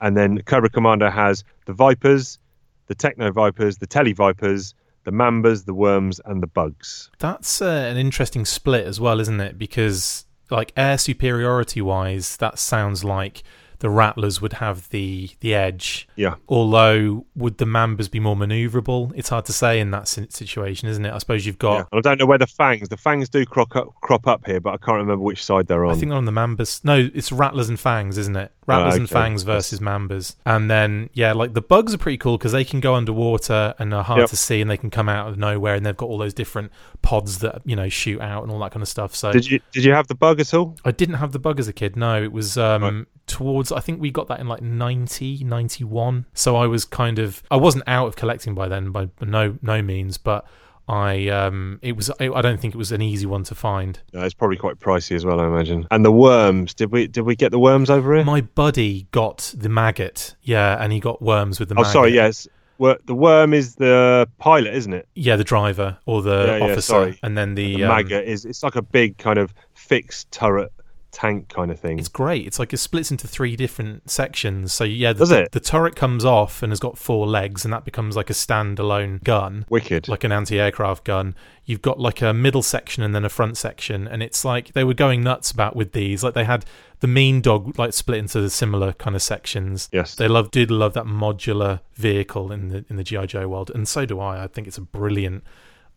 And then Cobra Commander has the Vipers, the Techno Vipers, the Tele Vipers, the Mambas, the Worms, and the Bugs. That's uh, an interesting split as well, isn't it? Because like air superiority wise, that sounds like the Rattlers would have the the edge. Yeah. Although, would the Mambas be more maneuverable? It's hard to say in that situation, isn't it? I suppose you've got. yeah. I don't know where the Fangs. The Fangs do crop up, crop up here, but I can't remember which side they're on. I think they're on the Mambas. No, it's Rattlers and Fangs, isn't it? Rattlers and okay. Fangs versus Mambas. And then, yeah, like the bugs are pretty cool because they can go underwater and are hard Yep. to see and they can come out of nowhere and they've got all those different pods that, you know, shoot out and all that kind of stuff. So Did you did you have the bug at all? I didn't have the bug as a kid. No, it was um, towards I think we got that in like 90 91 so I was kind of I wasn't out of collecting by then by no no means but I um it was I don't think it was an easy one to find. No, it's probably quite pricey as well, I imagine. And the worms, did we did we get the worms over here? My buddy got the maggot, yeah, and he got worms with the. Oh, maggot. sorry, yes. The worm is the pilot, isn't it? Yeah, the driver or the Yeah, yeah, officer, sorry. and then the, The um, maggot is it's like a big kind of fixed turret tank kind of thing. It's great. It's like it splits into three different sections. So yeah, the, Does it? the turret comes off and has got four legs, and that becomes like a standalone gun. Wicked. like an anti-aircraft gun. You've got like a middle section and then a front section, and it's like they were going nuts about with these. Like they had the mean dog like split into the similar kind of sections. Yes. they love did love that modular vehicle in the in the GI Joe world, and so do I. I think it's a brilliant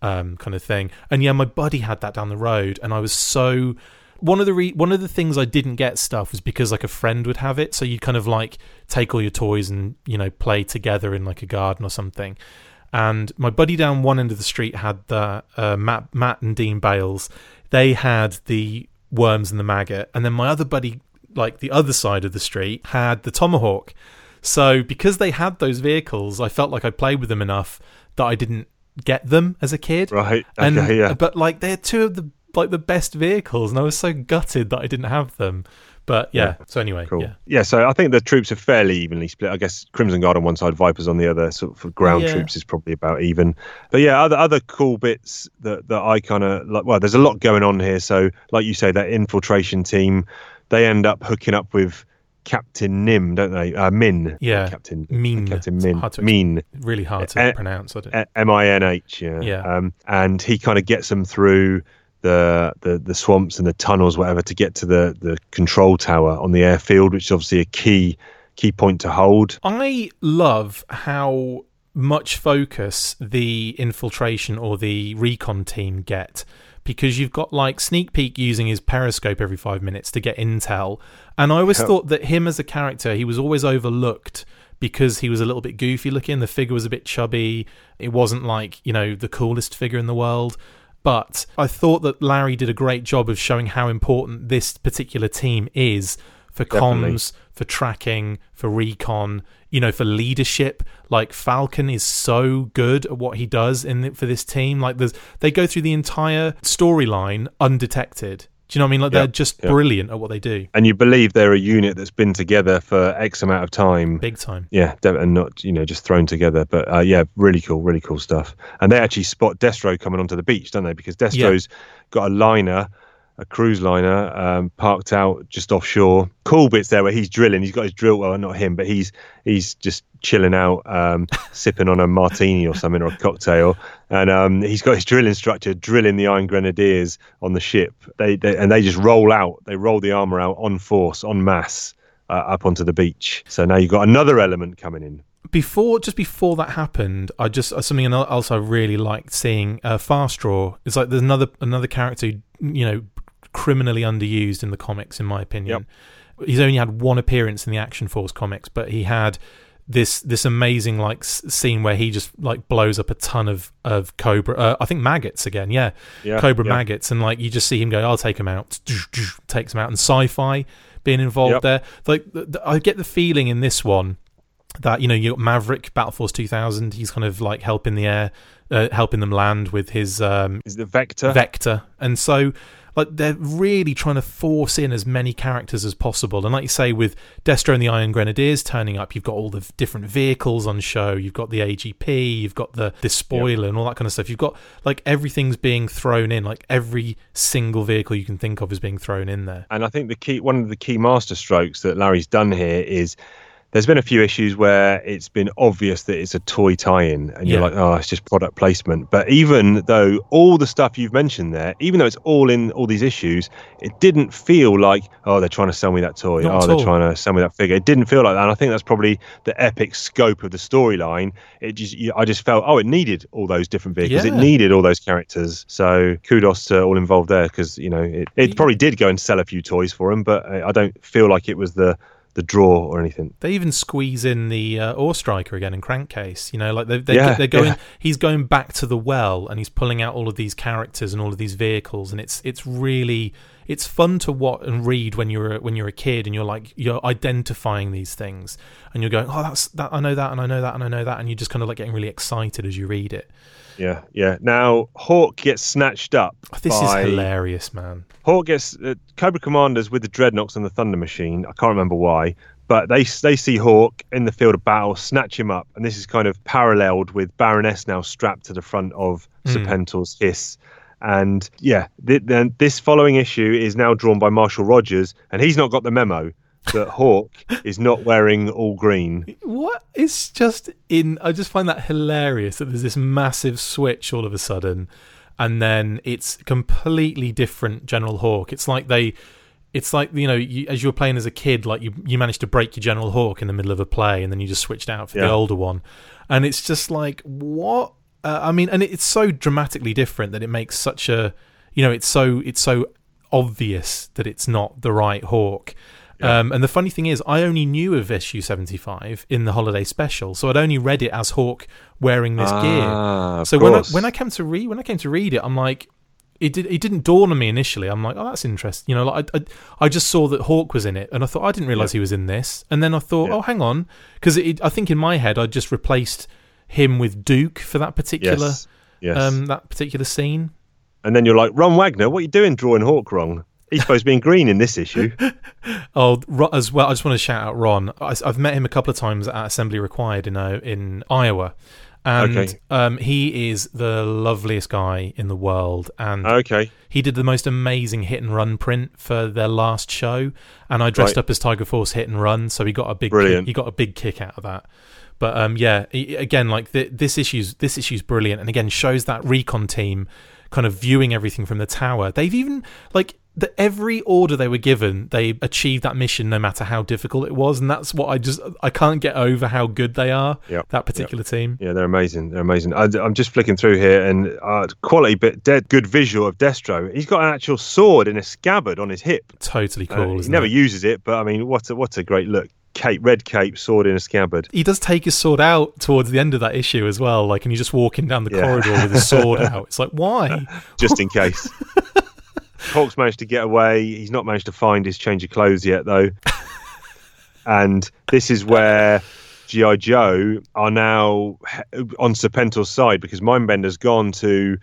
um, kind of thing. And yeah, my buddy had that down the road, and I was so. One of the re- one of the things I didn't get stuff was because like a friend would have it, so you kind of like take all your toys and you know play together in like a garden or something and my buddy down one end of the street had the uh, Matt, Matt and Dean Bales. They had the worms and the maggot, and then my other buddy, like the other side of the street, had the tomahawk. So because they had those vehicles, I felt like I played with them enough that I didn't get them as a kid. Right. And yeah. but like they're two of the like the best vehicles, and I was so gutted that I didn't have them. But yeah, so anyway, Cool. yeah. Yeah. so I think the troops are fairly evenly split. I guess Crimson Guard on one side, Vipers on the other. Sort of ground Yeah. troops is probably about even. But yeah, other other cool bits that that I kind of like. Well, there's a lot going on here. So, like you say, that infiltration team, they end up hooking up with Captain Nim, don't they? Uh, Min. Yeah. Captain Min. Captain Min. hard to Min. Really hard to Uh, pronounce. I don't, Uh, M I N H. Yeah. Yeah. Um, and he kind of gets them through the, the the swamps and the tunnels, whatever, to get to the the control tower on the airfield, which is obviously a key key point to hold. I love how much focus the infiltration or the recon team get because you've got like sneak peek using his periscope every five minutes to get intel and i always Yeah. thought that him as a character he was always overlooked because he was a little bit goofy looking the figure was a bit chubby it wasn't like you know the coolest figure in the world but I thought that Larry did a great job of showing how important this particular team is for Definitely. comms, for tracking, for recon, you know, for leadership. Like Falcon is so good at what he does in the, for this team. Like there's they go through the entire storyline undetected. Do you know what I mean? Like Yeah, they're just yeah. brilliant at what they do. And you believe they're a unit that's been together for X amount of time. Big time. Yeah, and not you know just thrown together. But uh, yeah, really cool, really cool stuff. And they actually spot Destro coming onto the beach, don't they? Because Destro's got a liner, a cruise liner, um, parked out just offshore. Cool bits there where he's drilling. He's got his drill. Well, not him, but he's he's just chilling out, um, sipping on a martini or something or a cocktail. And um, he's got his drill instructor drilling the Iron Grenadiers on the ship. They, they and they just roll out. They roll the armor out on force, on mass. Uh, up onto the beach. So now you've got another element coming in. before just before that happened i just uh, something else i really liked seeing uh draw. it's like there's another another character who, you know criminally underused in the comics in my opinion he's only had one appearance in the action force comics but he had this this amazing like s- scene where he just like blows up a ton of of cobra uh, i think maggots again yeah, Yeah, cobra yeah. maggots and like you just see him go i'll take him out takes him out and sci-fi being involved Yep. there like i get the feeling in this one that you know you got Maverick Battle Force 2000 he's kind of like helping the air uh, helping them land with his um, Is the vector? vector and so like they're really trying to force in as many characters as possible. And like you say with Destro and the Iron Grenadiers turning up you've got all the different vehicles on show. You've got the AGP you've got the the spoiler and all that kind of stuff. You've got like everything's being thrown in. Like every single vehicle you can think of is being thrown in there. And I think the key, one of the key master strokes that Larry's done here is there's been a few issues where it's been obvious that it's a toy tie-in, and you're like, oh, it's just product placement. But even though all the stuff you've mentioned there, even though it's all in all these issues, it didn't feel like, oh, they're trying to sell me that toy. Not oh, they're all. trying to sell me that figure. It didn't feel like that. And I think that's probably the epic scope of the storyline. It just, you- I just felt, oh, it needed all those different vehicles. It needed all those characters. So kudos to all involved there, because you know, it, it probably did go and sell a few toys for them but I I don't feel like it was the the draw or anything. They even squeeze in the uh, AWE Striker again in Crankcase. You know, like they, they, Yeah, they're going. yeah. He's going back to the well, and he's pulling out all of these characters and all of these vehicles, and it's it's really it's fun to watch and read when you're a, when you're a kid and you're like you're identifying these things and you're going, oh, that's that I know that and I know that and I know that, and you're just kind of like getting really excited as you read it. Yeah, yeah. Now Hawk gets snatched up. This by, is hilarious, man. Hawk gets uh, Cobra Commanders with the Dreadnoks and the Thunder Machine. I can't remember why, but they they see Hawk in the field of battle, snatch him up, and this is kind of paralleled with Baroness now strapped to the front of Hmm. Serpentor's hiss. And yeah, th- then this following issue is now drawn by Marshall Rogers, and he's not got the memo that Hawk is not wearing all green. What is just in? I just find that hilarious that there's this massive switch all of a sudden, and then it's completely different General Hawk. It's like they, it's like you know, you, as you were playing as a kid, like you you managed to break your General Hawk in the middle of a play, and then you just switched out for the older one, and it's just like what? Uh, I mean, and it's so dramatically different that it makes such a, you know, it's so it's so obvious that it's not the right Hawk. Um, and the funny thing is, I only knew of issue 75 in the holiday special, so I'd only read it as Hawk wearing this Ah, gear. So when I, when I came to read when I came to read it, I'm like, it did it didn't dawn on me initially. I'm like, oh, that's interesting. You know, like I, I, I just saw that Hawk was in it, and I thought I didn't realize he was in this. And then I thought, Yeah. oh, hang on, because I think in my head I just replaced him with Duke for that particular yes, yes. um that particular scene. and then you're like, Ron Wagner, what are you doing drawing Hawk wrong? He's supposed to be in green in this issue. Oh, as well. I just want to shout out Ron. I, have met him a couple of times at Assembly Required in uh, in Iowa, and Okay. um, he is the loveliest guy in the world. And Okay. he did the most amazing hit and run print for their last show, and I dressed Right. up as Tiger Force hit and run, so he got a big Brilliant. Kick, he got a big kick out of that. But um, yeah, again, like th- this issue's this issue's brilliant, and again shows that recon team kind of viewing everything from the tower. They've even like the every order they were given, they achieved that mission no matter how difficult it was, and that's what I just I can't get over how good they are. Yep, That particular team. Yeah, they're amazing. They're amazing. I, I'm just flicking through here, and uh, quality bit dead, good visual of Destro. He's got an actual sword in a scabbard on his hip. Totally Uh, cool. he isn't never it? uses it, but I mean, what a what a great look. Cape, red cape, sword in a scabbard. he does take his sword out towards the end of that issue as well. Like, and he's just walking down the Yeah. corridor with his sword out. It's like, why? just in case. Hawk's managed to get away. He's not managed to find his change of clothes yet, though. and this is where GI Joe are now on Serpentor's side because Mindbender's gone to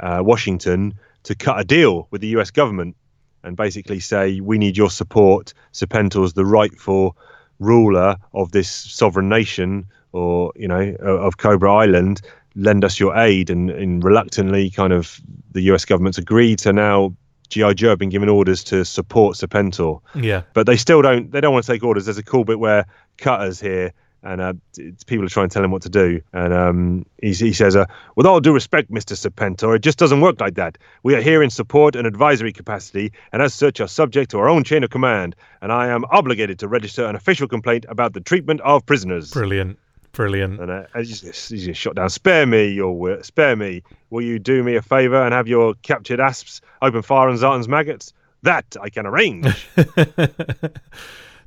uh, Washington to cut a deal with the U.S. government and basically say we need your support. Serpentor's the rightful ruler of this sovereign nation, or you know, of Cobra Island. Lend us your aid, and, and reluctantly, kind of, the U.S. government's agreed. So now GI Joe have been given orders to support Serpentor Yeah. but they still don't they don't want to take orders there's a cool bit where cutter's here and uh, it's, people are trying to tell him what to do and um, he's, he says uh, with all due respect mr serpentor it just doesn't work like that we are here in support and advisory capacity and as such are subject to our own chain of command and i am obligated to register an official complaint about the treatment of prisoners Brilliant. Brilliant. and uh, he's, just, he's just shot down. Spare me, your wi- spare me. Will you do me a favour and have your captured asps open fire on Zartan's maggots? That I can arrange.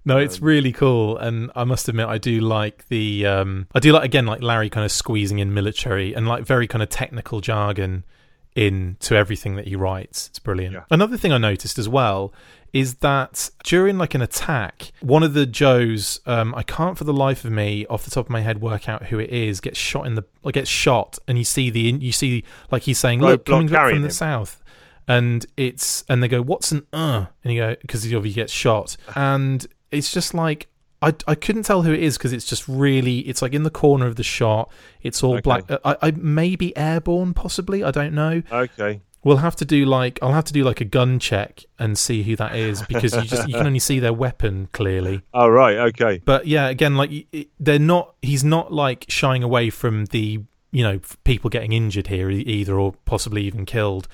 No, it's really cool, and I must admit, I do like the. Um, I do like again, like Larry kind of squeezing in military and like very kind of technical jargon into everything that he writes. It's brilliant. Yeah. Another thing I noticed as well is that during like an attack, one of the Joes, um, I can't for the life of me, off the top of my head, work out who it is, gets shot in the, like gets shot, and you see the, you see like he's saying, "Look, coming from the him. south." and it's and they go what's an uh and you go because he obviously gets shot and it's just like I, I couldn't tell who it is because it's just really it's like in the corner of the shot it's all Okay. black I, I maybe airborne possibly I don't know okay. we'll have to do like I'll have to do like a gun check and see who that is because you just you can only see their weapon clearly Oh, right. Okay. but yeah again like they're not he's not like shying away from the you know people getting injured here either or possibly even killed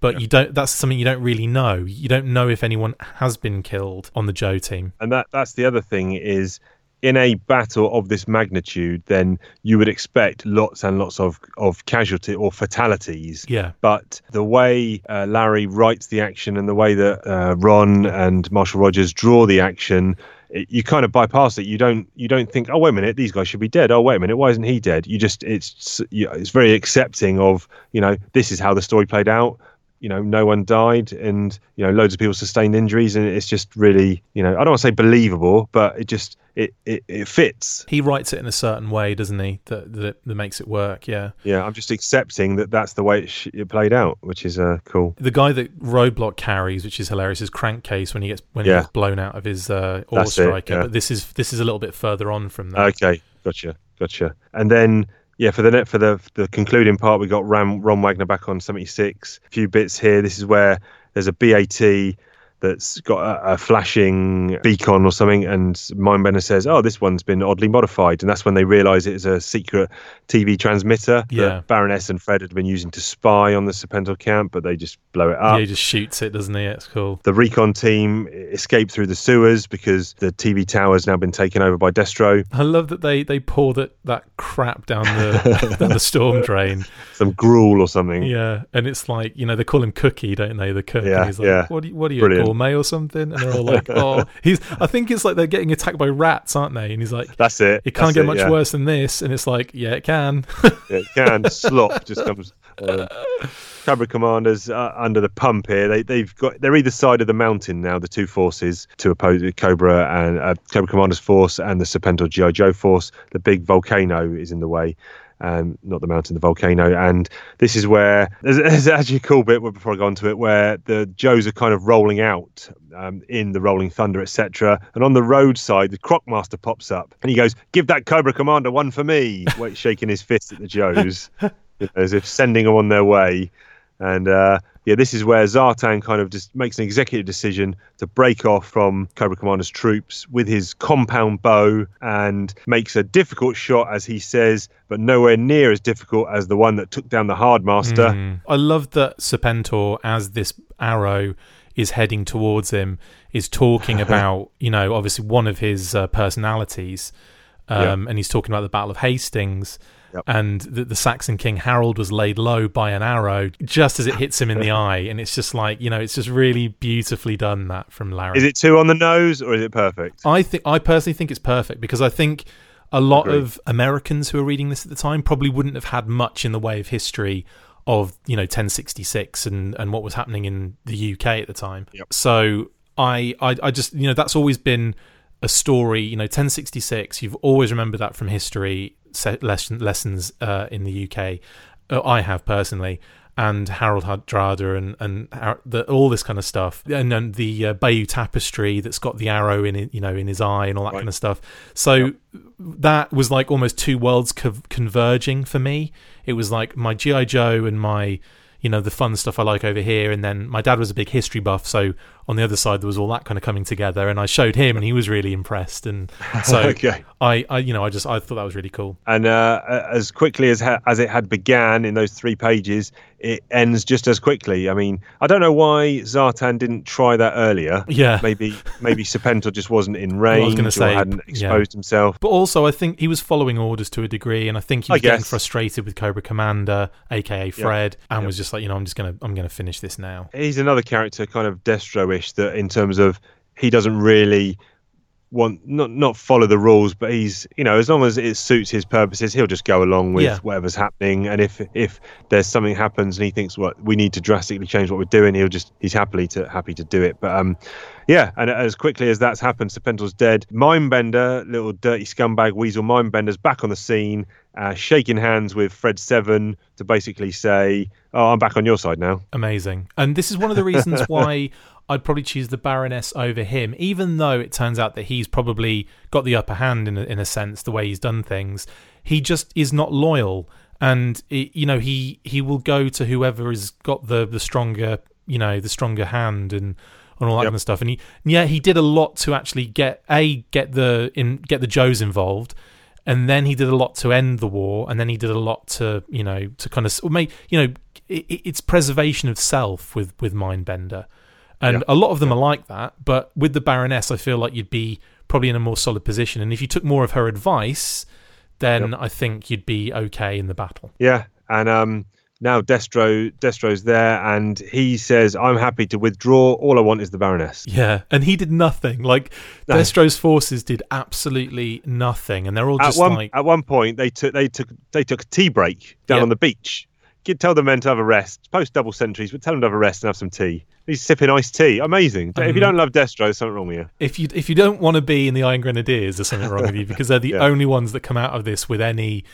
but you don't that's something you don't really know you don't know if anyone has been killed on the joe team And that that's the other thing is in a battle of this magnitude, then you would expect lots and lots of, of casualty or fatalities. yeah But the way uh, Larry writes the action and the way that uh, Ron and Marshall Rogers draw the action, it, you kind of bypass it. You don't you don't think, oh wait a minute, these guys should be dead. Oh wait a minute, why isn't he dead? You just it's it's very accepting of you know this is how the story played out. You know no one died and you know loads of people sustained injuries and it's just really you know I don't want to say believable but it just it, it, it fits He writes it in a certain way, doesn't he? That that, that makes it work. Yeah. yeah I'm just accepting that that's the way it, sh- it played out which is uh, cool The guy that Roadblock carries, which is hilarious, is Crankcase when he gets when he gets blown out of his uh, That's it, striker. yeah. But this is this is a little bit further on from that. Okay, gotcha, gotcha. And then yeah, for the net for the the concluding part, we got Ram Ron Wagner back on seventy six. A few bits here. This is where there's a BAT that's got a, a flashing beacon or something, and Mindbender says, "Oh, this one's been oddly modified," and that's when they realise it's a secret TV transmitter Yeah. that Baroness and Fred had been using to spy on the Serpentor camp, but they just blow it up. yeah, he just shoots it, doesn't he? It's cool. The recon team escape through the sewers because the TV tower's now been taken over by Destro. I love that they they pour that that crap down the down the storm drain. Some gruel or something. Yeah, and it's like you know they call him Cookie, don't they? The cook. Yeah, he's like, yeah. What do you, what are you, Brilliant. Gourmet or something? And they're all like, oh, he's. I think it's like they're getting attacked by rats, aren't they? And he's like, That's it. it can't get it, much yeah. worse than this. And it's like, yeah, it can. Yeah, it can. Slop just comes. Uh, Cobra commanders uh, under the pump here. They they've got they're either side of the mountain now. The two forces to oppose Cobra and uh, Cobra Commanders force and the Serpentor GI Joe force. The big volcano is in the way. Um, not the mountain, the volcano, and this is where there's, there's actually a cool bit before I go on to it, where the Joes are kind of rolling out um, in the rolling thunder, etc. And on the roadside, the Crocmaster pops up and he goes, "Give that Cobra Commander one for me," shaking his fist at the Joes, you know, as if sending them on their way. And uh, yeah, this is where Zartan kind of just makes an executive decision to break off from Cobra Commander's troops with his compound bow and makes a difficult shot, as he says, but nowhere near as difficult as the one that took down the Hardmaster. Mm. I love that Serpentor, as this arrow is heading towards him, is talking about, you know, obviously one of his uh, personalities. Um, And he's talking about the Battle of Hastings. Yep. And the, the Saxon King Harold was laid low by an arrow just as it hits him in the eye. And it's just like, you know, it's just really beautifully done that from Larry. Is it two on the nose or is it perfect? I think I personally think it's perfect because I think a lot of Americans who are reading this at the time probably wouldn't have had much in the way of history of you know 1066 and and what was happening in the UK at the time. Yep. So I, I I just you know that's always been a story. You know 1066. You've always remembered that from history se- lesson, lessons uh, in the UK. Uh, I have personally. And Harold Hardrada and and Har- the, all this kind of stuff, and then the uh, Bayeux tapestry that's got the arrow in it, you know, in his eye and all that Right. kind of stuff. So that was like almost two worlds co- converging for me. It was like my GI Joe and my, you know, the fun stuff I like over here, and then my dad was a big history buff, so on the other side there was all that kind of coming together, and I showed him, and he was really impressed, and so okay. I, I, you know, I just I thought that was really cool. And uh, as quickly as ha- as it had began in those three pages, it ends just as quickly. I mean, I don't know why Zartan didn't try that earlier. Yeah. Maybe maybe Serpentor just wasn't in I range was gonna or say, hadn't yeah. exposed himself. But also, I think he was following orders to a degree, and I think he was getting frustrated with Cobra Commander, aka Fred, and was just like, you know, I'm just gonna, I'm gonna finish this now. He's another character, kind of That in terms of he doesn't really want not not follow the rules, but he's you know as long as it suits his purposes, he'll just go along with Yeah. whatever's happening. And if if there's something happens and he thinks what we need to drastically change what we're doing, he'll just he's happily to happy to do it. But um, yeah, and as quickly as that's happened, Serpentor's dead. Mindbender, little dirty scumbag weasel Mindbender's back on the scene, uh, shaking hands with Fred Seven to basically say, "Oh, I'm back on your side now." Amazing. And this is one of the reasons why I'd probably choose the Baroness over him, even though it turns out that he's probably got the upper hand in a, in a sense, the way he's done things. He just is not loyal. And, it, you know, he, he will go to whoever has got the, the stronger, you know, the stronger hand and, and all that Yep. kind of stuff. And he, yeah, he did a lot to actually get a get the in get the Joes involved, and then he did a lot to end the war, and then he did a lot to you know to kind of make you know it, it's preservation of self with with Mindbender, and Yeah. a lot of them are like that. But with the Baroness, I feel like you'd be probably in a more solid position, and if you took more of her advice, then I think you'd be okay in the battle. Yeah, and um, now Destro Destro's there, and he says, "I'm happy to withdraw. All I want is the Baroness." Yeah, and he did nothing. Like No. Destro's forces did absolutely nothing, and they're all At just one like at one point, they took they took they took a tea break down Yeah. on the beach tell the men to have a rest, post double centuries, but tell them to have a rest and have some tea. He's sipping iced tea. Amazing. If you don't love Destro, there's something wrong with you. If you if you don't want to be in the Iron Grenadiers, there's something wrong with you because they're the Yeah. only ones that come out of this with any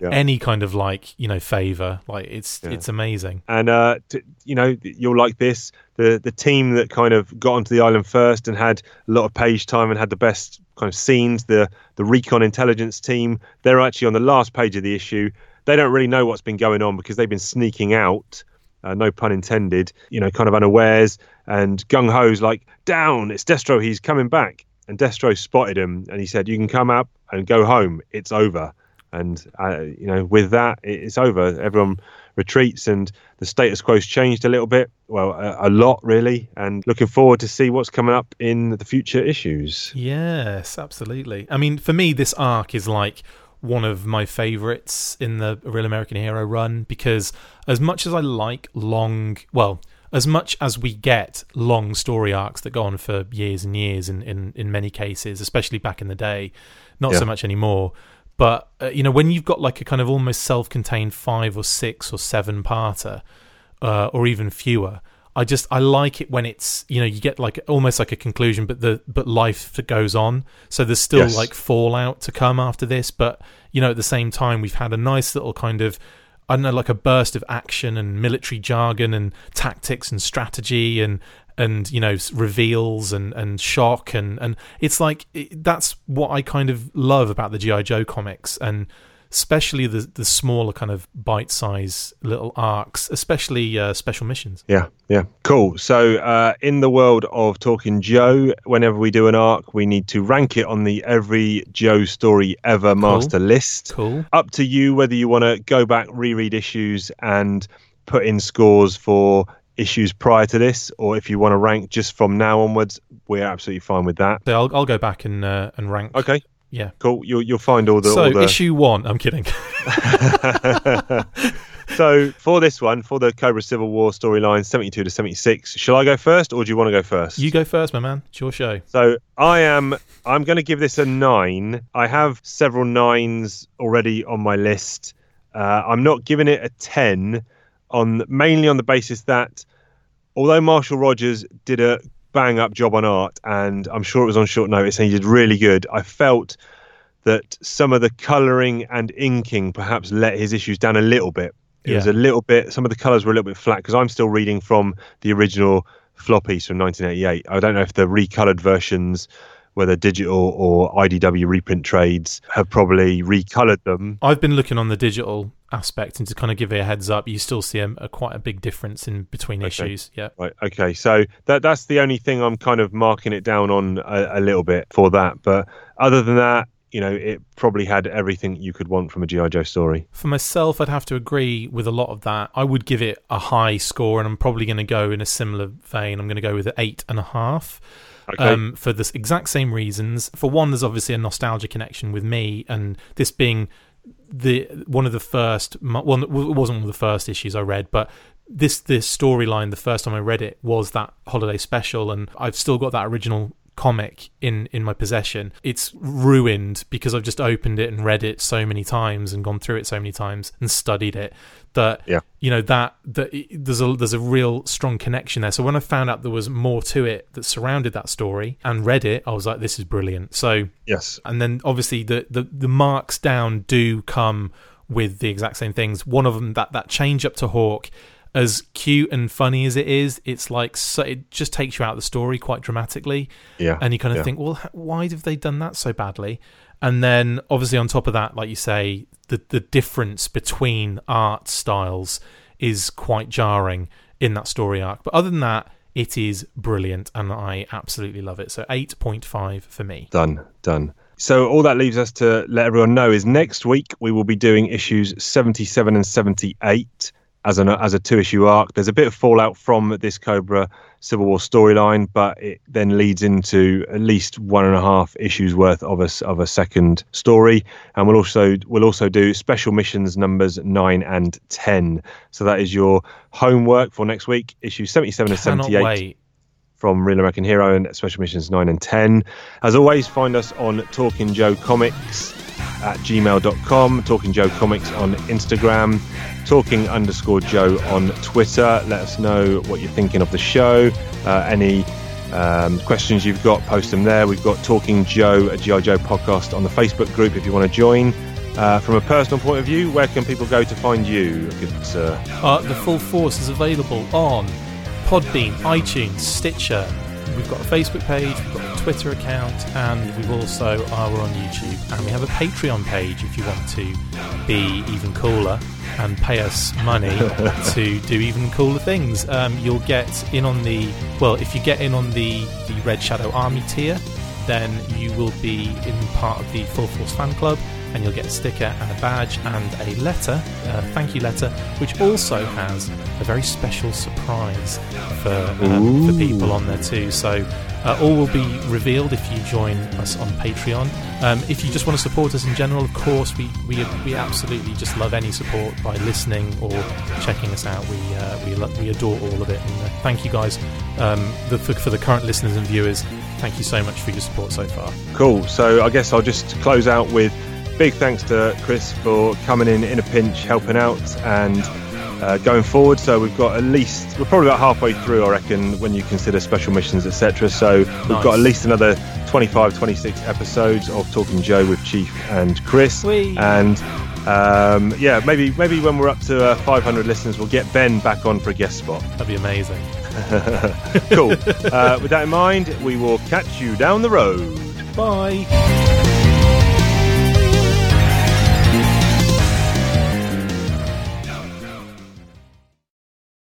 Yeah. any kind of like you know favor. Like it's it's amazing. and uh, t- you know you'll like this. The the team that kind of got onto the island first and had a lot of page time and had the best kind of scenes. The the recon intelligence team. They're actually on the last page of the issue. They don't really know what's been going on because they've been sneaking out. Uh, no pun intended. You know, kind of unawares. And Gung Ho's like, down. It's Destro. He's coming back. And Destro spotted him and he said, "You can come up and go home. It's over." And uh, you know, with that, it's over. Everyone retreats, and the status quo's changed a little bit. Well, a, a lot really. And looking forward to see what's coming up in the future issues. Yes, absolutely. I mean, for me, this arc is like one of my favorites in the Real American Hero run because as much as I like long, well, as much as we get long story arcs that go on for years and years in, in, in many cases, especially back in the day, not Yeah. so much anymore. But, uh, you know, when you've got like a kind of almost self contained five or six or seven parter, uh, or even fewer. I just I like it when it's you know you get like almost like a conclusion, but the but life goes on. So there's still Yes. like fallout to come after this, but you know at the same time we've had a nice little kind of I don't know like a burst of action and military jargon and tactics and strategy and and you know reveals and and shock and and it's like it, that's what I kind of love about the GI Joe comics and especially the the smaller kind of bite size little arcs, especially uh, special missions. Yeah, yeah, cool. So, uh, in the world of Talking Joe, whenever we do an arc, we need to rank it on the Every Joe Story Ever Master list. Cool. Up to you whether you want to go back, reread issues, and put in scores for issues prior to this, or if you want to rank just from now onwards, we're absolutely fine with that. So I'll I'll go back and uh, and rank. Okay, Yeah. cool. You'll you'll find all the. so all the... issue one. I'm kidding. so for this one, for the Cobra Civil War storyline, seventy-two to seventy-six, shall I go first, or do you want to go first? you go first, my man. It's your show. So I am. I'm going to give this a nine. I have several nines already on my list. Uh, I'm not giving it a ten, on mainly on the basis that although Marshall Rogers did a bang up job on art, and I'm sure it was on short notice, and he did really good. I felt that some of the colouring and inking perhaps let his issues down a little bit. It was a little bit. Some of the colours were a little bit flat because I'm still reading from the original floppies from 1988. I don't know if the recoloured versions, whether digital or IDW reprint trades, have probably recoloured them. I've been looking on the digital aspect and to kind of give it a heads up, you still see a, a quite a big difference in between issues. Yeah. Right. Okay. So that that's the only thing I'm kind of marking it down on a, a little bit for that. But other than that, you know, it probably had everything you could want from a GI Joe story. For myself, I'd have to agree with a lot of that. I would give it a high score, and I'm probably going to go in a similar vein. I'm going to go with an eight and a half. Okay. Um, for the exact same reasons. For one, there's obviously a nostalgia connection with me, and this being the one of the first. Well, it wasn't one of the first issues I read, but this this storyline. The first time I read it was that holiday special, and I've still got that original comic in in my possession it's ruined because i've just opened it and read it so many times and gone through it so many times and studied it that Yeah. you know that that there's a there's a real strong connection there so when i found out there was more to it that surrounded that story and read it i was like this is brilliant so yes. and then obviously the the, the marks down do come with the exact same things one of them that that change up to hawk as cute and funny as it is it's like so it just takes you out of the story quite dramatically Yeah. and you kind of yeah. think well why have they done that so badly and then obviously on top of that like you say the the difference between art styles is quite jarring in that story arc but other than that it is brilliant and i absolutely love it so 8.5 for me Done, done. So all that leaves us to let everyone know is next week we will be doing issues 77 and 78 as an as a two issue arc. There's a bit of fallout from this Cobra Civil War storyline, but it then leads into at least one and a half issues worth of a of a second story, and we'll also we'll also do special missions numbers nine and ten. So that is your homework for next week. Issue 77 and 78 from Real American Hero and Special Missions 9 and 10. As always, find us on Talking Joe Comics at gmail.com, Talking Joe Comics on Instagram, Talking underscore Joe on Twitter. Let us know what you're thinking of the show. Uh, any um, questions you've got, post them there. We've got Talking Joe, a G.I. Joe podcast on the Facebook group if you want to join. Uh, from a personal point of view, where can people go to find you? Good, uh... Uh, the Full Force is available on Podbean, iTunes, Stitcher. We've got a Facebook page, we've got a Twitter account, and we also are on YouTube. And we have a Patreon page if you want to be even cooler and pay us money to do even cooler things. Um, you'll get in on the well, if you get in on the the Red Shadow Army tier, then you will be in part of the Full Force fan club and you'll get a sticker and a badge and a letter, a thank you letter, which also has a very special surprise for um, for people on there too. So uh, all will be revealed if you join us on Patreon. Um, if you just want to support us in general, of course, we, we, we absolutely just love any support by listening or checking us out. We uh, we, we adore all of it, and uh, thank you guys um, the, for, for the current listeners and viewers. Thank you so much for your support so far. Cool. So I guess I'll just close out with big thanks to Chris for coming in in a pinch, helping out, and uh, going forward. So we've got at least we're probably about halfway through, I reckon, when you consider special missions, etc. So we've Nice. got at least another 25, 26 episodes of Talking Joe with Chief and Chris, Whee! and. Um, yeah, maybe maybe when we're up to uh, 500 listeners, we'll get Ben back on for a guest spot. That'd be amazing. Cool. uh, with that in mind, we will catch you down the road. Bye.